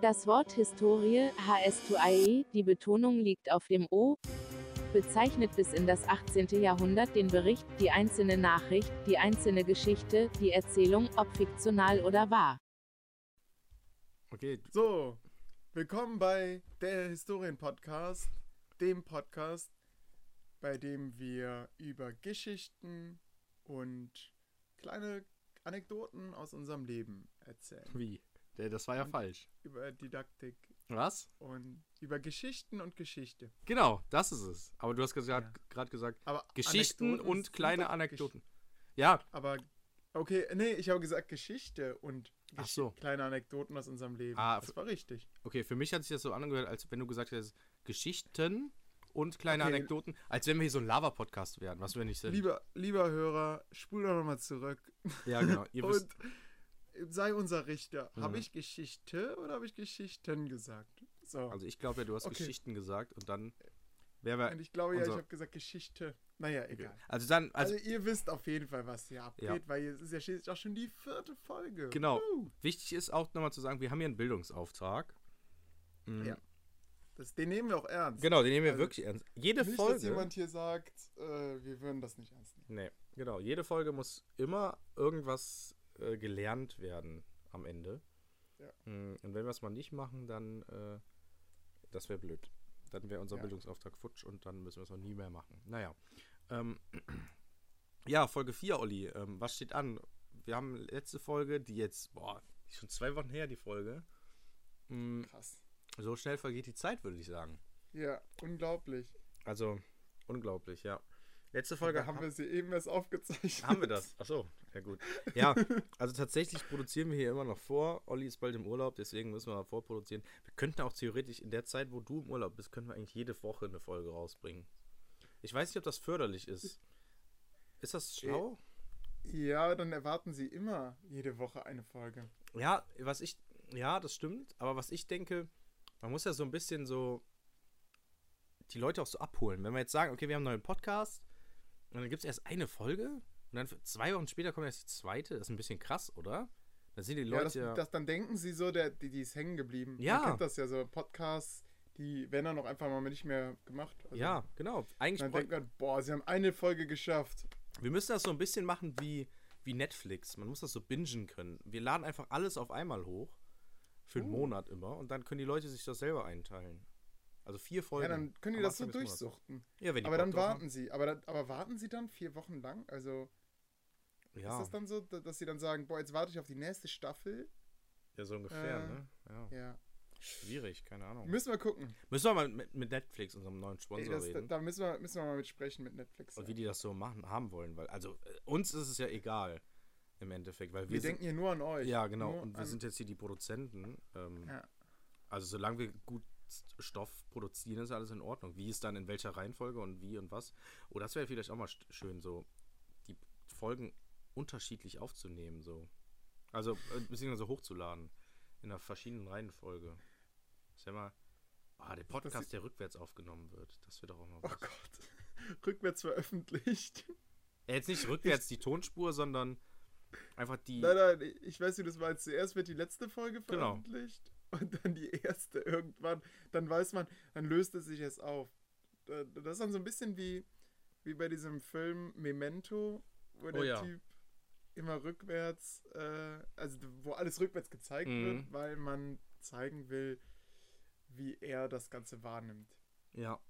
Das Wort Historie, HS2IE, die Betonung liegt auf dem O, bezeichnet bis in das 18. Jahrhundert den Bericht, die einzelne Nachricht, die einzelne Geschichte, die Erzählung, ob fiktional oder wahr. Okay, So, willkommen bei der Historien-Podcast, dem Podcast, bei dem wir über Geschichten und kleine Anekdoten aus unserem Leben erzählen. wie? Das war ja Und- falsch. Über Didaktik Was? und über Geschichten und Geschichte. Genau, das ist es. Aber du hast gerade Ja. gesagt, Aber Geschichten Anekdoten und kleine Anekdoten. Ja, Aber, okay, nee, ich habe gesagt Geschichte und Gesch- so. kleine Anekdoten aus unserem Leben. Ah, das war richtig. okay, für mich hat sich das so angehört, als wenn du gesagt hättest, Geschichten und kleine Okay. Anekdoten, als wenn wir hier so ein Lava-Podcast wären, was wir nicht sind. Lieber, lieber Hörer, spul doch nochmal zurück. Ja, genau. Ihr wisst, sei unser Richter. Mhm. Habe ich Geschichte oder habe ich Geschichten gesagt? So. also ich glaube ja, du hast Okay. Geschichten gesagt und dann wären wir. und ich glaube ja, ich habe gesagt Geschichte. Naja, egal. Also dann, also, Also, ihr wisst auf jeden Fall, was hier abgeht, Ja. weil es ist ja schließlich auch schon die vierte Folge. genau. Woo. Wichtig ist auch nochmal zu sagen, wir haben hier einen Bildungsauftrag. Mhm. Ja. Das, den nehmen wir auch ernst. Genau, den nehmen wir Also, wirklich ernst. Jede Nicht, Folge. dass jemand hier sagt, äh, wir würden das nicht ernst nehmen. Nee, genau. Jede Folge muss immer irgendwas äh, gelernt werden am Ende. Ja. Mm, Und wenn wir es mal nicht machen, dann äh, das wäre blöd. Dann wäre unser Ja. Bildungsauftrag futsch und dann müssen wir es auch nie mehr machen. Naja. Ähm, ja, Folge 4, Olli. Ähm, was steht an? Wir haben letzte Folge, die jetzt, boah, die ist schon zwei Wochen her, die Folge. Mm, Krass. So schnell vergeht die Zeit, würde ich sagen. Ja, unglaublich. Also, unglaublich, ja. Letzte Folge haben wir sie eben erst aufgezeichnet. Haben wir das? Achso, ja gut. Ja, also tatsächlich produzieren wir hier immer noch vor. Olli ist bald im Urlaub, deswegen müssen wir mal vorproduzieren. Wir könnten auch theoretisch in der Zeit, wo du im Urlaub bist, könnten wir eigentlich jede Woche eine Folge rausbringen. Ich weiß nicht, ob das förderlich ist. Ist das schlau? Ja, dann erwarten sie immer jede Woche eine Folge. Ja, was ich. Ja, das stimmt. Aber was ich denke, man muss ja so ein bisschen so die Leute auch so abholen. Wenn wir jetzt sagen, okay, wir haben einen neuen Podcast und dann gibt es erst eine Folge und dann für zwei Wochen später kommt erst die zweite, das ist ein bisschen krass, oder? Dann sind die Ja, Leute das, ja. das, dann denken sie so, der, die, die ist hängen geblieben. Ja. Man kennt das ja so, Podcasts, die werden dann auch einfach mal nicht mehr gemacht. Also, ja, genau. Eigentlich Dann denkt man, boah, sie haben eine Folge geschafft. wir müssen das so ein bisschen machen wie, wie Netflix. Man muss das so bingen können. Wir laden einfach alles auf einmal hoch. Für einen Uh. Monat immer. Und dann können die Leute sich das selber einteilen. Also vier Folgen. Ja, dann können die das so durchsuchten. Ja, wenn die Aber Bock dann drauf haben. warten sie. Aber, aber warten sie dann vier Wochen lang? Also Ja. ist das dann so, da- dass sie dann sagen, boah, jetzt warte ich auf die nächste Staffel? Ja, so ungefähr, Äh, ne? Ja. Ja. Schwierig, keine Ahnung. Müssen wir gucken. Müssen wir mal mit, mit Netflix, unserem neuen Ey, Sponsor, das, da, reden. da müssen wir, müssen wir mal mit sprechen mit Netflix. und wie die das so machen, haben wollen. Weil, also, äh, uns ist es ja egal, im Endeffekt. Weil wir, wir sind, denken hier nur an euch. Ja, genau. Nur Und wir sind jetzt hier die Produzenten. Ähm, Ja. Also, solange wir gut Stoff produzieren, ist alles in Ordnung. Wie ist dann in welcher Reihenfolge und wie und was. Oh, das wäre vielleicht auch mal schön, so die Folgen unterschiedlich aufzunehmen. so. Also, äh, beziehungsweise hochzuladen. In einer verschiedenen Reihenfolge. Ist ja mal. Ah, der Podcast, der rückwärts aufgenommen wird. Das wird doch auch mal Oh was. Gott. Rückwärts veröffentlicht. Ja, jetzt nicht rückwärts die Tonspur, sondern einfach die. Nein, nein, ich weiß, wie das war. Zuerst wird die letzte Folge Genau. Und dann die erste irgendwann. Dann weiß man, dann löst es sich erst auf. Da- Das ist dann so ein bisschen wie, wie bei diesem Film Memento, wo der Oh ja. Typ immer rückwärts, äh, also wo alles rückwärts gezeigt Mhm. wird, weil man zeigen will, wie er das Ganze wahrnimmt. Ja,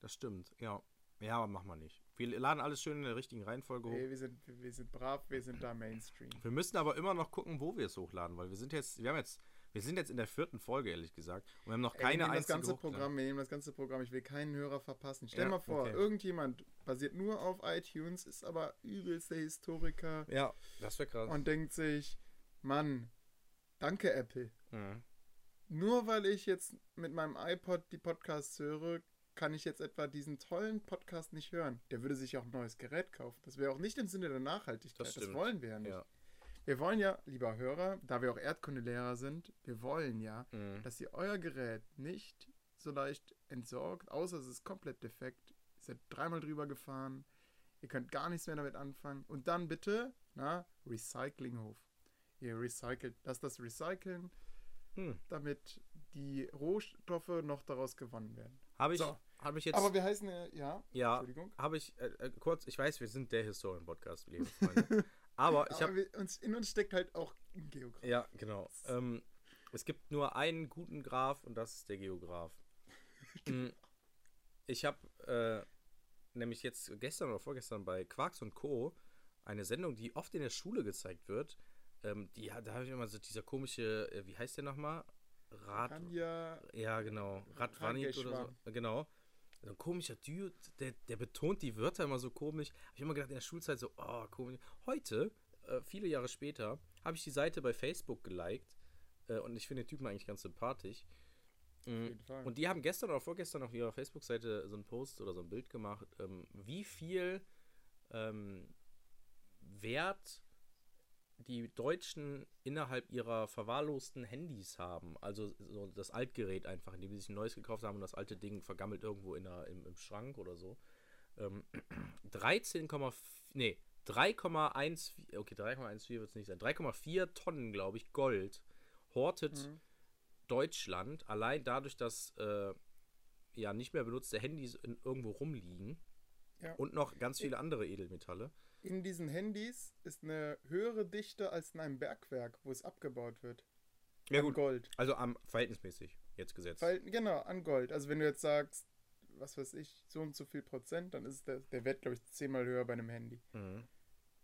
das stimmt. Ja. Ja, aber machen wir nicht. Wir laden alles schön in der richtigen Reihenfolge hoch. Ey, wir, sind, wir sind brav, wir sind da Mainstream. Wir müssen aber immer noch gucken, wo wir es hochladen, weil wir sind jetzt, wir haben jetzt, wir sind jetzt in der vierten Folge, ehrlich gesagt. Und wir haben noch Ey, keine wir nehmen das einzige ganze. Programm, wir nehmen das ganze Programm. Ich will keinen Hörer verpassen. Stell Ja, mal vor, okay. irgendjemand basiert nur auf iTunes, ist aber übelst der Historiker Ja, das wäre krass. und denkt sich, Mann, danke Apple. Mhm. Nur weil ich jetzt mit meinem iPod die Podcasts höre, kann ich jetzt etwa diesen tollen Podcast nicht hören. Der würde sich auch ein neues Gerät kaufen. Das wäre auch nicht im Sinne der Nachhaltigkeit. Das Das, wollen wir ja nicht. Ja. Wir wollen ja, lieber Hörer, da wir auch Erdkundelehrer sind, wir wollen ja, Mhm. dass ihr euer Gerät nicht so leicht entsorgt, außer es ist komplett defekt. Ihr seid dreimal drüber gefahren, ihr könnt gar nichts mehr damit anfangen. Und dann bitte, na, Recyclinghof. Ihr recycelt, lasst das recyceln. Hm. damit die Rohstoffe noch daraus gewonnen werden. Habe ich, So. hab ich jetzt. Aber wir heißen ja, ja, ja, Entschuldigung. habe ich äh, äh, kurz. Ich weiß, wir sind der Historien-Podcast, liebe Freunde. Aber ich habe. uns, in uns steckt halt auch ein Geograf. Ja, genau. Ähm, es gibt nur einen guten Graf und das ist der Geograf. Mm, ich habe äh, nämlich jetzt gestern oder vorgestern bei Quarks und Co. eine Sendung, die oft in der Schule gezeigt wird. Ähm, die, da habe ich immer so dieser komische, äh, wie heißt der nochmal? Rad. Ranja, Ja, genau. Radvanit oder so. Genau. So ein komischer Dude, der, der betont die Wörter immer so komisch. Habe ich immer gedacht in der Schulzeit so, oh, komisch. Heute, äh, viele Jahre später, habe ich die Seite bei Facebook geliked. Äh, und ich finde den Typen eigentlich ganz sympathisch. Fall. Und die haben gestern oder vorgestern auf ihrer Facebook-Seite so einen Post oder so ein Bild gemacht, ähm, wie viel ähm, Wert die Deutschen innerhalb ihrer verwahrlosten Handys haben. Also so das Altgerät einfach, indem sie sich ein neues gekauft haben und das alte Ding vergammelt irgendwo in der, im, im Schrank oder so. Ähm, 13,4, nee, 3,14, okay, 3,14 wird es nicht sein, 3,4 Tonnen, glaube ich, Gold hortet Mhm. Deutschland allein dadurch, dass äh, ja nicht mehr benutzte Handys in, irgendwo rumliegen Ja. und noch ganz viele andere Edelmetalle. In diesen Handys ist eine höhere Dichte als in einem Bergwerk, wo es abgebaut wird. Ja an gut, Gold. also am verhältnismäßig jetzt gesetzt. Weil, genau, an Gold. Also wenn du jetzt sagst, was weiß ich, so und so viel Prozent, dann ist der, der Wert, glaube ich, zehnmal höher bei einem Handy. Mhm.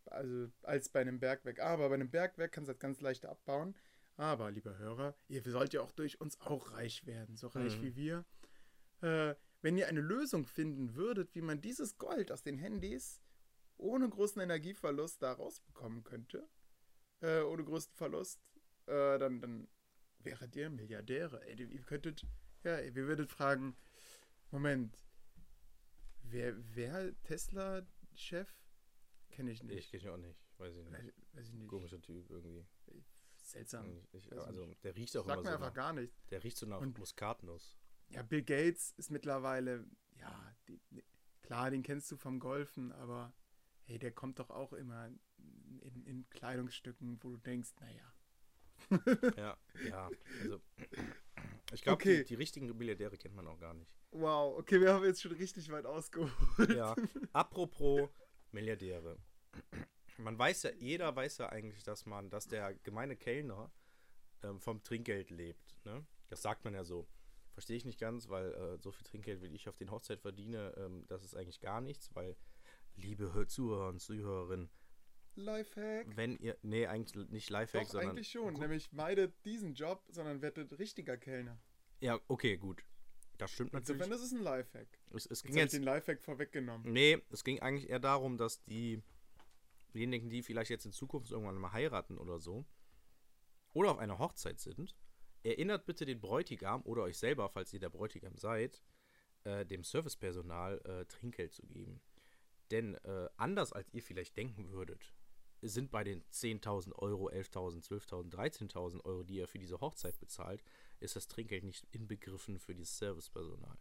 Also als bei einem Bergwerk. Aber bei einem Bergwerk kannst du das ganz leicht abbauen. Aber, lieber Hörer, ihr sollt ja auch durch uns auch reich werden, so reich Mhm. wie wir. Äh, wenn ihr eine Lösung finden würdet, wie man dieses Gold aus den Handys ohne großen Energieverlust da rausbekommen könnte, äh, ohne größten Verlust, äh, dann, dann wäret ihr Milliardäre. Ey, ihr könntet, ja, ihr würdet fragen, Moment, wer, wer Tesla-Chef? Kenne ich nicht. ich kenne ihn auch nicht, weiß ich nicht. Weiß, weiß ich nicht. Komischer Typ irgendwie. Seltsam. Ich, ich, ich also nicht. der riecht auch Sagt immer mir so einfach nach, gar nichts. der riecht so nach Und- Muskatnuss. Ja, Bill Gates ist mittlerweile, ja, die, klar, den kennst du vom Golfen, aber hey, der kommt doch auch immer in, in Kleidungsstücken, wo du denkst, naja. Ja, ja, also ich glaube, Okay. die, die richtigen Milliardäre kennt man auch gar nicht. Wow, okay, wir haben jetzt schon richtig weit ausgeholt. Ja, apropos Milliardäre. Man weiß ja, jeder weiß ja eigentlich, dass man, dass der gemeine Kellner ähm, vom Trinkgeld lebt. Ne? Das sagt man ja so. Verstehe ich nicht ganz, weil äh, so viel Trinkgeld, wie ich auf den Hochzeit verdiene, ähm, das ist eigentlich gar nichts, weil, liebe Hör- Zuhörer und Zuhörerinnen, Lifehack. wenn ihr, nee, eigentlich nicht Lifehack, Doch, sondern. eigentlich schon. Gu- Nämlich meidet diesen Job, sondern werdet richtiger Kellner. Ja, okay, gut. Das stimmt natürlich. Insofern, das ist ein Lifehack. Es, es Jetzt ging ich jetzt den Lifehack vorweggenommen. Nee, es ging eigentlich eher darum, dass die, diejenigen, die vielleicht jetzt in Zukunft irgendwann mal heiraten oder so, oder auf einer Hochzeit sind, erinnert bitte den Bräutigam oder euch selber, falls ihr der Bräutigam seid, äh, dem Servicepersonal äh, Trinkgeld zu geben. Denn äh, anders als ihr vielleicht denken würdet, sind bei den 10.000 Euro, 11.000, 12.000, 13.000 Euro, die ihr für diese Hochzeit bezahlt, ist das Trinkgeld nicht inbegriffen für dieses Servicepersonal.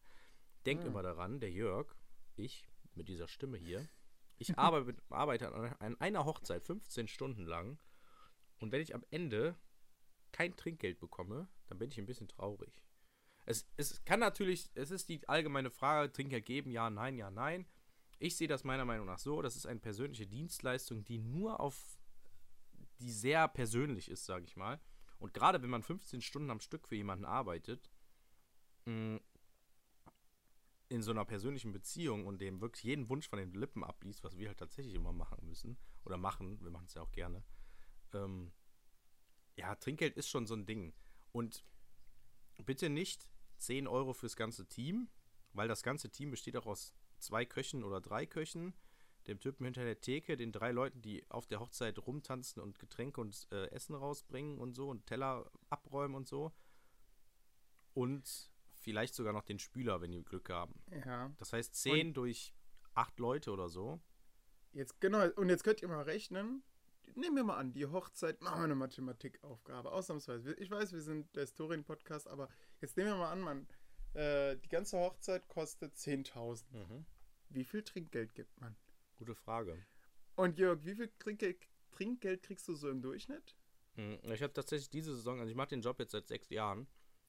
Denkt Ah. immer daran, der Jörg, ich mit dieser Stimme hier, ich arbeite, arbeite an, an einer Hochzeit 15 Stunden lang und wenn ich am Ende kein Trinkgeld bekomme, dann bin ich ein bisschen traurig. Es, es kann natürlich, es ist die allgemeine Frage, Trinkgeld geben, ja, nein, ja, nein. Ich sehe das meiner Meinung nach so, das ist eine persönliche Dienstleistung, die nur auf, die sehr persönlich ist, sage ich mal. Und gerade wenn man 15 Stunden am Stück für jemanden arbeitet, mh, in so einer persönlichen Beziehung und dem wirklich jeden Wunsch von den Lippen abliest, was wir halt tatsächlich immer machen müssen oder machen, wir machen es ja auch gerne. Ähm, ja, Trinkgeld ist schon so ein Ding. Und bitte nicht 10 Euro fürs ganze Team, weil das ganze Team besteht auch aus zwei Köchen oder drei Köchen, dem Typen hinter der Theke, den drei Leuten, die auf der Hochzeit rumtanzen und Getränke und äh, Essen rausbringen und so und Teller abräumen und so. Und vielleicht sogar noch den Spüler, wenn die Glück haben. Ja. Das heißt 10 durch 8 Leute oder so. Jetzt, genau, und jetzt könnt ihr mal rechnen. Nehmen wir mal an, die Hochzeit, machen wir eine Mathematikaufgabe, ausnahmsweise. Ich weiß, wir sind der Historien-Podcast, aber jetzt nehmen wir mal an, man, äh, die ganze Hochzeit kostet 10.000. Wie viel Trinkgeld gibt man? Gute Frage. Und Jörg, wie viel Trinkgeld, Trinkgeld kriegst du so im Durchschnitt? Hm, Ich habe tatsächlich diese Saison, also ich mache den Job jetzt seit sechs Jahren.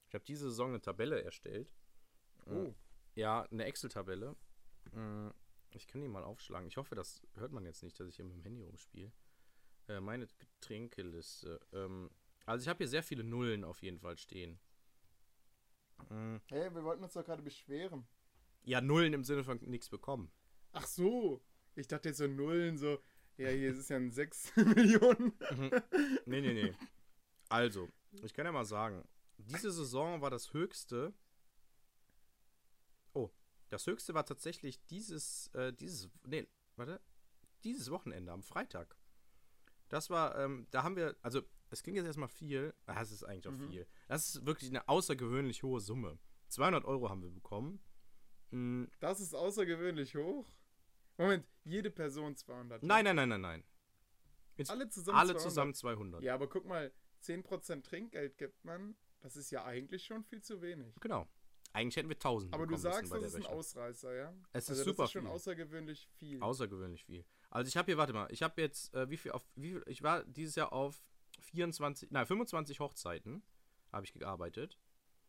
Ich habe diese Saison eine Tabelle erstellt. Oh. Ja, eine Excel-Tabelle. Hm, Ich kann die mal aufschlagen. Ich hoffe, das hört man jetzt nicht, dass ich hier mit dem Handy rumspiele. Äh, meine Getränkeliste. Ähm, also ich habe hier sehr viele Nullen auf jeden Fall stehen. Hm, Hey, wir wollten uns doch gerade beschweren. Ja, Nullen im Sinne von nichts bekommen. Ach so. Ich dachte jetzt so Nullen, so. Ja, hier ist es ja ein 6 Millionen. Nee, nee, nee. Also, ich kann ja mal sagen, diese Saison war das höchste. Oh, das höchste war tatsächlich dieses, äh, dieses, nee, warte, dieses Wochenende am Freitag. Das war, ähm, da haben wir, also, es klingt jetzt erstmal viel, es ist eigentlich auch Mhm. viel. Das ist wirklich eine außergewöhnlich hohe Summe. 200 Euro haben wir bekommen. Mm, Das ist außergewöhnlich hoch. Moment, jede Person 200. ne? nein, nein, nein, nein, nein. Jetzt Alle zusammen alle 200. zusammen 200. Ja, aber guck mal, 10% Trinkgeld gibt man. Das ist ja eigentlich schon viel zu wenig. Genau. Eigentlich hätten wir 1000 Aber du sagst, das ist ein. Ausreißer, ja? Es ist also super das ist schon viel. außergewöhnlich viel. Außergewöhnlich viel. Also ich habe hier, warte mal, ich habe jetzt, äh, wie viel auf, wie viel, ich war dieses Jahr auf 24, nein, 25 Hochzeiten habe ich gearbeitet.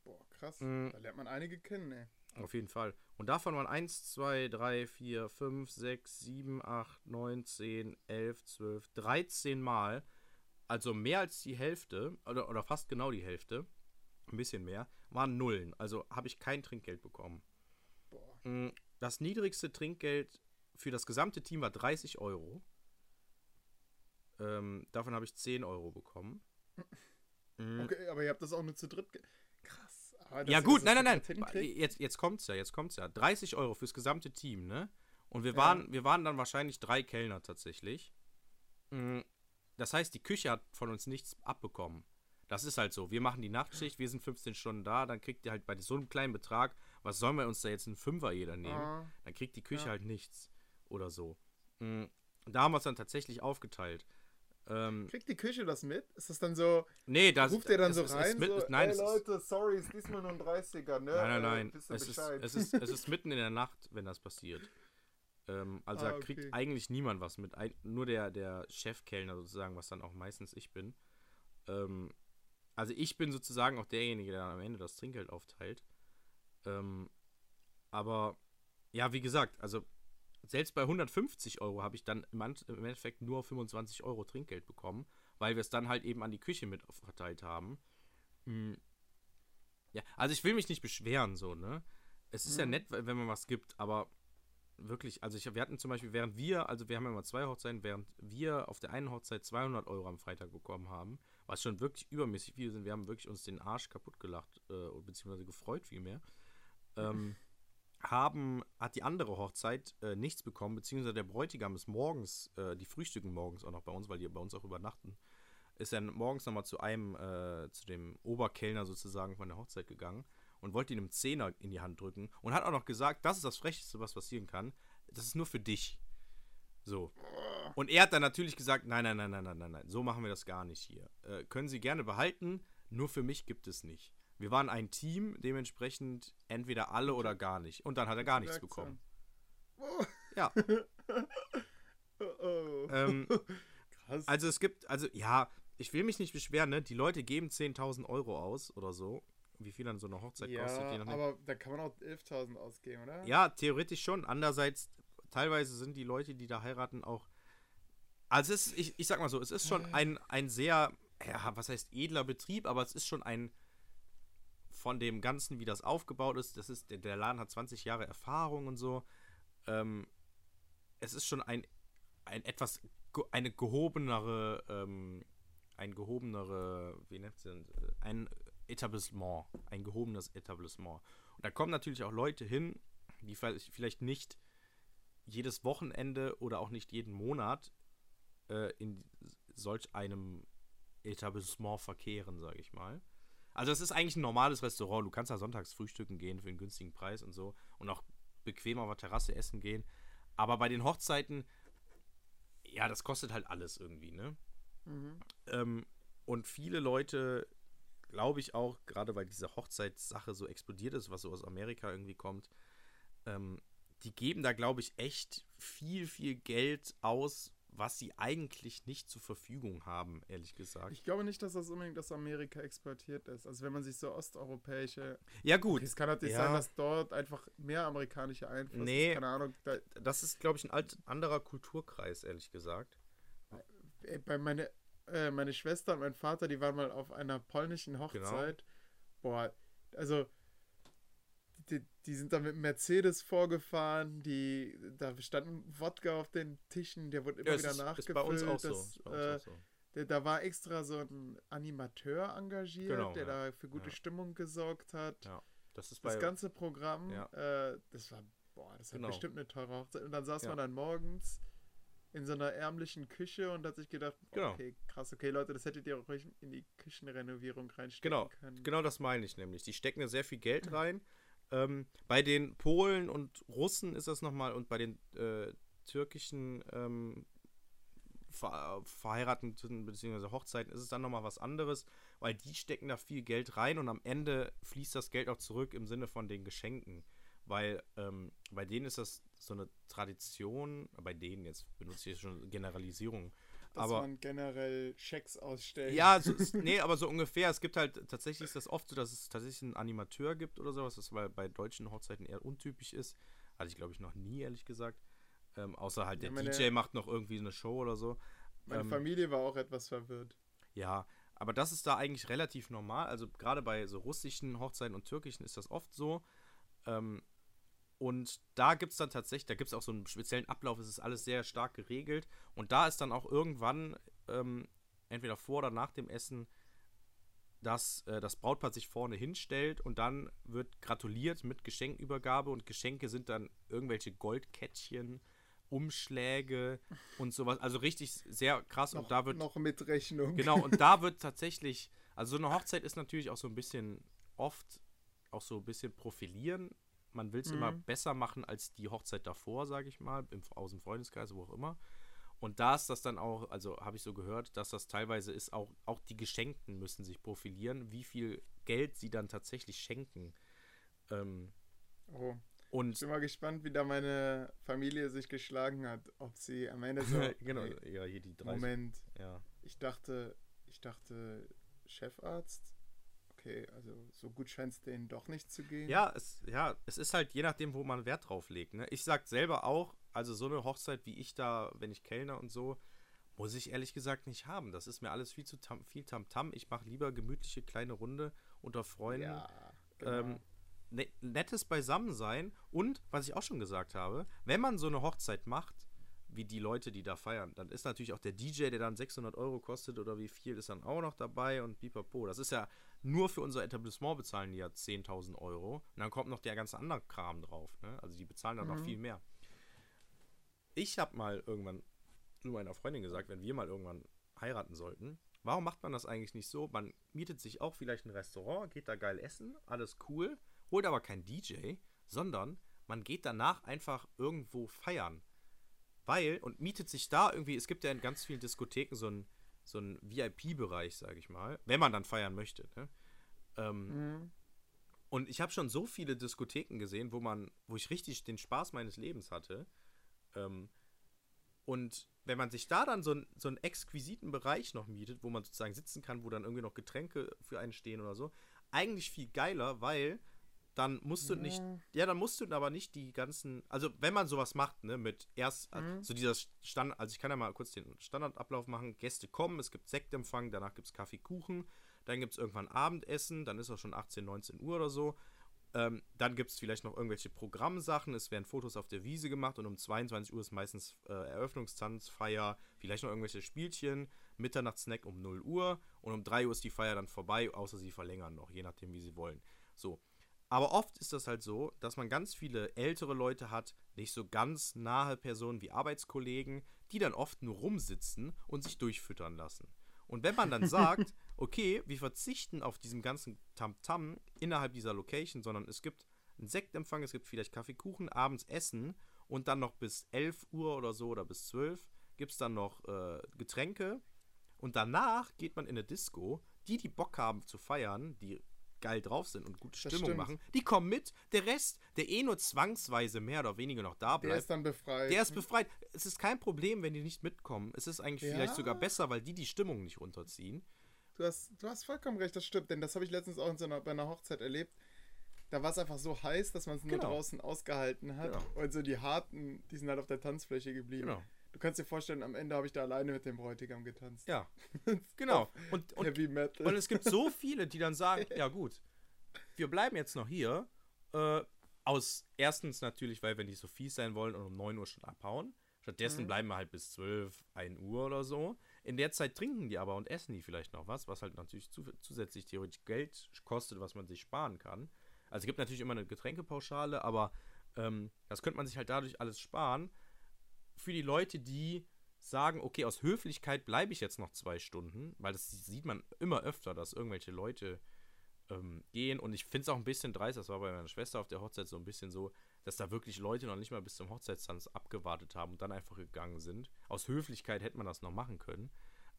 Boah, krass. Mhm. Da lernt man einige kennen, ey. Auf jeden Fall. Und davon waren 1, 2, 3, 4, 5, 6, 7, 8, 9, 10, 11, 12, 13 Mal. Also mehr als die Hälfte, oder, oder fast genau die Hälfte, ein bisschen mehr, waren Nullen. Also habe ich kein Trinkgeld bekommen. Boah. Mm, Das niedrigste Trinkgeld für das gesamte Team war 30 Euro. Ähm, davon habe ich 10 Euro bekommen. Mm, Okay, aber ihr habt das auch nur zu dritt. ge- Krass. Aber dass Ja ihr gut, nein, nein, nein. Jetzt, jetzt kommt's ja, jetzt kommt's ja. 30 Euro fürs gesamte Team, ne? Und wir Ja. waren, wir waren dann wahrscheinlich drei Kellner tatsächlich. Mm, Das heißt, die Küche hat von uns nichts abbekommen. Das ist halt so. Wir machen die Nachtschicht, wir sind 15 Stunden da, dann kriegt ihr halt bei so einem kleinen Betrag, was sollen wir uns da jetzt einen Fünfer jeder nehmen? Ah, Dann kriegt die Küche Ja. halt nichts. Oder so. Mm, Da haben wir es dann tatsächlich aufgeteilt. Ähm, kriegt die Küche das mit? Ist das dann so, nee, das ruft ihr dann so rein? mit, so, nein, ey es ist, Leute, sorry, ist diesmal nur ein 30er, ne? Nein, nein, Äh, nein. ihr Es ist, es, ist, es ist mitten in der Nacht, wenn das passiert. Ähm, also Ah, da kriegt okay. eigentlich niemand was mit. Ein, nur der, der Chefkellner sozusagen, was dann auch meistens ich bin. Ähm, also ich bin sozusagen auch derjenige, der am Ende das Trinkgeld aufteilt. Ähm, aber ja, wie gesagt, also selbst bei 150 Euro habe ich dann im, Endeffekt nur 25 Euro Trinkgeld bekommen, weil wir es dann halt eben an die Küche mit verteilt haben. Hm. Ja, also ich will mich nicht beschweren, so, ne? Es ist ja Mhm. nett, wenn man was gibt, aber wirklich, also ich, wir hatten zum Beispiel, während wir, also wir haben ja mal zwei Hochzeiten, während wir auf der einen Hochzeit 200 Euro am Freitag bekommen haben, was schon wirklich übermäßig viel sind, wir haben wirklich uns den Arsch kaputt gelacht, äh, beziehungsweise gefreut vielmehr, ähm, haben, hat die andere Hochzeit äh, nichts bekommen, beziehungsweise der Bräutigam ist morgens, äh, die frühstücken morgens auch noch bei uns, weil die bei uns auch übernachten, ist dann morgens nochmal zu einem, äh, zu dem Oberkellner sozusagen von der Hochzeit gegangen und wollte ihm einen Zehner in die Hand drücken und hat auch noch gesagt, das ist das Frechste, was passieren kann. Das ist nur für dich. So. Und er hat dann natürlich gesagt, nein, nein, nein, nein, nein, nein, nein, so machen wir das gar nicht hier. Äh, können Sie gerne behalten, nur für mich gibt es nicht. Wir waren ein Team, dementsprechend entweder alle oder gar nicht. Und dann hat er gar nichts bekommen. Oh, Ja. oh, oh. Ähm, Krass. Also es gibt, also ja, ich will mich nicht beschweren, ne? Die Leute geben 10.000 Euro aus oder so. Wie viel dann so eine Hochzeit kostet. je ja, nachdem. aber da kann man auch 11.000 ausgeben, oder? Ja, theoretisch schon. Andererseits, teilweise sind die Leute, die da heiraten, auch. Also es ist, ich, ich sag mal so, es ist schon ein, ein sehr, ja, was heißt edler Betrieb, aber es ist schon ein von dem Ganzen, wie das aufgebaut ist, das ist, der, Laden hat 20 Jahre Erfahrung und so. Ähm, es ist schon ein, ein etwas, eine gehobenere, ähm, ein gehobenere, wie nennt es denn, ein Etablissement, ein gehobenes Etablissement. Und da kommen natürlich auch Leute hin, die vielleicht vielleicht nicht jedes Wochenende oder auch nicht jeden Monat äh, in solch einem Etablissement verkehren, sage ich mal. Also es ist eigentlich ein normales Restaurant. Du kannst da sonntags frühstücken gehen für einen günstigen Preis und so und auch bequem auf der Terrasse essen gehen. Aber bei den Hochzeiten, ja, das kostet halt alles irgendwie, ne? Mhm. Ähm, und viele Leute, glaube ich auch, gerade weil diese Hochzeitssache so explodiert ist, was so aus Amerika irgendwie kommt, ähm, die geben da, glaube ich, echt viel, viel Geld aus, was sie eigentlich nicht zur Verfügung haben, ehrlich gesagt. Ich glaube nicht, dass das unbedingt aus Amerika exportiert ist. Also wenn man sich so osteuropäische. Ja, gut. Es kann natürlich Ja. sein, dass dort einfach mehr amerikanische Einfluss Nee. ist. Keine Ahnung. Da, Das ist, glaube ich, ein alt, anderer Kulturkreis, ehrlich gesagt. ey, bei meine, äh, meine Schwester und mein Vater, die waren mal auf einer polnischen Genau. Hochzeit. Boah, also die, die sind da mit Mercedes vorgefahren, die, da standen Wodka auf den Tischen, der wurde immer Ja, wieder ist, nachgefüllt. ist bei uns auch das, äh, auch so. Da, da war extra so ein Animateur engagiert, Genau, der ja. da für gute Ja. Stimmung gesorgt hat. Ja. Das ist. Das ganze Programm, äh, das war, boah, das war Genau. bestimmt eine teure Hochzeit. Und dann saß man dann morgens in so einer ärmlichen Küche und hat sich gedacht, Genau. okay, krass, okay, Leute, das hättet ihr auch in die Küchenrenovierung reinstecken Genau, können. genau das meine ich nämlich. Die stecken da sehr viel Geld rein. Ähm, bei den Polen und Russen ist das nochmal und bei den äh, türkischen ähm, ver verheirateten bzw. Hochzeiten ist es dann nochmal was anderes, weil die stecken da viel Geld rein und am Ende fließt das Geld auch zurück im Sinne von den Geschenken. Weil ähm, bei denen ist das so eine Tradition, bei denen jetzt benutze ich schon Generalisierung, Dass aber man generell Schecks ausstellt. ja, so, ist- nee, aber so ungefähr. Es gibt halt, tatsächlich ist das oft so, dass es tatsächlich einen Animateur gibt oder sowas, was bei, bei deutschen Hochzeiten eher untypisch ist. Hatte ich, glaube ich, noch nie, ehrlich gesagt. Ähm, außer halt der Ja, meine- DJ macht noch irgendwie eine Show oder so. Meine ähm, Familie war auch etwas verwirrt. Ja, aber das ist da eigentlich relativ normal. Also gerade bei so russischen Hochzeiten und türkischen ist das oft so. Ähm, und da gibt es dann tatsächlich, da gibt es auch so einen speziellen Ablauf, es ist alles sehr stark geregelt. Und da ist dann auch irgendwann, ähm, entweder vor oder nach dem Essen, dass äh, das Brautpaar sich vorne hinstellt und dann wird gratuliert mit Geschenkübergabe und Geschenke sind dann irgendwelche Goldkettchen, Umschläge und sowas. Also richtig sehr krass Noch, und da wird noch mit Rechnung. Genau, und da wird tatsächlich, also so eine Hochzeit ist natürlich auch so ein bisschen oft auch so ein bisschen profilieren. Man will es immer Mhm. besser machen als die Hochzeit davor, sage ich mal, im, aus dem Freundeskreis, wo auch immer. Und da ist das dann auch, also habe ich so gehört, dass das teilweise ist, auch, auch die Geschenkten müssen sich profilieren, wie viel Geld sie dann tatsächlich schenken. Ähm, Oh, ich und bin mal gespannt, wie da meine Familie sich geschlagen hat. Ob sie am Ende so. genau, Ey, ja, hier die drei. Moment. Ja. Ich dachte, ich dachte, Chefarzt. Okay, also so gut scheint es denen doch nicht zu gehen. Ja, es, ja, es ist halt je nachdem, wo man Wert drauf legt. Ne? Ich sag selber auch, also so eine Hochzeit wie ich da, wenn ich Kellner und so, muss ich ehrlich gesagt nicht haben. Das ist mir alles viel zu tam, viel Tamtam. Ich mache lieber gemütliche kleine Runde unter Freunden. Ja, genau. ähm, ne, nettes Beisammensein und, was ich auch schon gesagt habe, wenn man so eine Hochzeit macht, wie die Leute, die da feiern, dann ist natürlich auch der DJ, der dann 600 Euro kostet oder wie viel, ist dann auch noch dabei und pipapo. Das ist ja nur für unser Etablissement bezahlen die ja 10.000 Euro und dann kommt noch der ganze andere Kram drauf. Ne? Also die bezahlen dann noch Mhm. viel mehr. Ich habe mal irgendwann zu meiner Freundin gesagt, wenn wir mal irgendwann heiraten sollten, warum macht man das eigentlich nicht so? Man mietet sich auch vielleicht ein Restaurant, geht da geil essen, alles cool, holt aber kein DJ, sondern man geht danach einfach irgendwo feiern. Weil, und mietet sich da irgendwie, es gibt ja in ganz vielen Diskotheken so einen so einen VIP-Bereich, sage ich mal, wenn man dann feiern möchte. Ne? Ähm, Mhm. und ich habe schon so viele Diskotheken gesehen, wo man, wo ich richtig den Spaß meines Lebens hatte. Ähm, und wenn man sich da dann so, ein, so einen exquisiten Bereich noch mietet, wo man sozusagen sitzen kann, wo dann irgendwie noch Getränke für einen stehen oder so, eigentlich viel geiler, weil dann musst du nicht, Ja. ja, dann musst du aber nicht die ganzen, also wenn man sowas macht, ne, mit erst, Mhm. so dieser Stand, also ich kann ja mal kurz den Standardablauf machen, Gäste kommen, es gibt Sektempfang, danach gibt es Kaffee, Kuchen, dann gibt es irgendwann Abendessen, dann ist auch schon 18, 19 Uhr oder so, ähm, dann gibt es vielleicht noch irgendwelche Programmsachen, es werden Fotos auf der Wiese gemacht und um 22 Uhr ist meistens äh, Eröffnungstanzfeier, vielleicht noch irgendwelche Spielchen, Mitternachtssnack um 0 Uhr und um 3 Uhr ist die Feier dann vorbei, außer sie verlängern noch, je nachdem, wie sie wollen. So. Aber oft ist das halt so, dass man ganz viele ältere Leute hat, nicht so ganz nahe Personen wie Arbeitskollegen, die dann oft nur rumsitzen und sich durchfüttern lassen. Und wenn man dann sagt, okay, wir verzichten auf diesen ganzen Tamtam innerhalb dieser Location, sondern es gibt einen Sektempfang, es gibt vielleicht Kaffeekuchen, abends Essen und dann noch bis 11 Uhr oder so oder bis 12 gibt es dann noch äh, Getränke und danach geht man in eine Disco, die, die Bock haben zu feiern, die geil drauf sind und gute Das Stimmung stimmt. machen, die kommen mit. Der Rest, der eh nur zwangsweise mehr oder weniger noch da Der bleibt, ist dann befreit. der ist befreit. Es ist kein Problem, wenn die nicht mitkommen. Es ist eigentlich Ja. vielleicht sogar besser, weil die die Stimmung nicht runterziehen. Du hast, du hast vollkommen recht, das stimmt, denn das habe ich letztens auch in so einer, bei einer Hochzeit erlebt. Da war es einfach so heiß, dass man es nur Genau. draußen ausgehalten hat. Genau. Und so die Harten, die sind halt auf der Tanzfläche geblieben. Genau. Du kannst dir vorstellen, am Ende habe ich da alleine mit dem Bräutigam getanzt. Ja, genau. Und, und Heavy Metal. Und es gibt so viele, die dann sagen, ja gut, wir bleiben jetzt noch hier. Äh, aus erstens natürlich, weil wir nicht so fies sein wollen und um 9 Uhr schon abhauen. Stattdessen Mhm. bleiben wir halt bis 12, 1 Uhr oder so. In der Zeit trinken die aber und essen die vielleicht noch was, was halt natürlich zu, zusätzlich theoretisch Geld kostet, was man sich sparen kann. Also es gibt natürlich immer eine Getränkepauschale, aber ähm, das könnte man sich halt dadurch alles sparen. Für die Leute, die sagen, okay, aus Höflichkeit bleibe ich jetzt noch zwei Stunden, weil das sieht man immer öfter, dass irgendwelche Leute ähm, gehen und ich finde es auch ein bisschen dreist, das war bei meiner Schwester auf der Hochzeit so ein bisschen so, dass da wirklich Leute noch nicht mal bis zum Hochzeitstanz abgewartet haben und dann einfach gegangen sind. Aus Höflichkeit hätte man das noch machen können,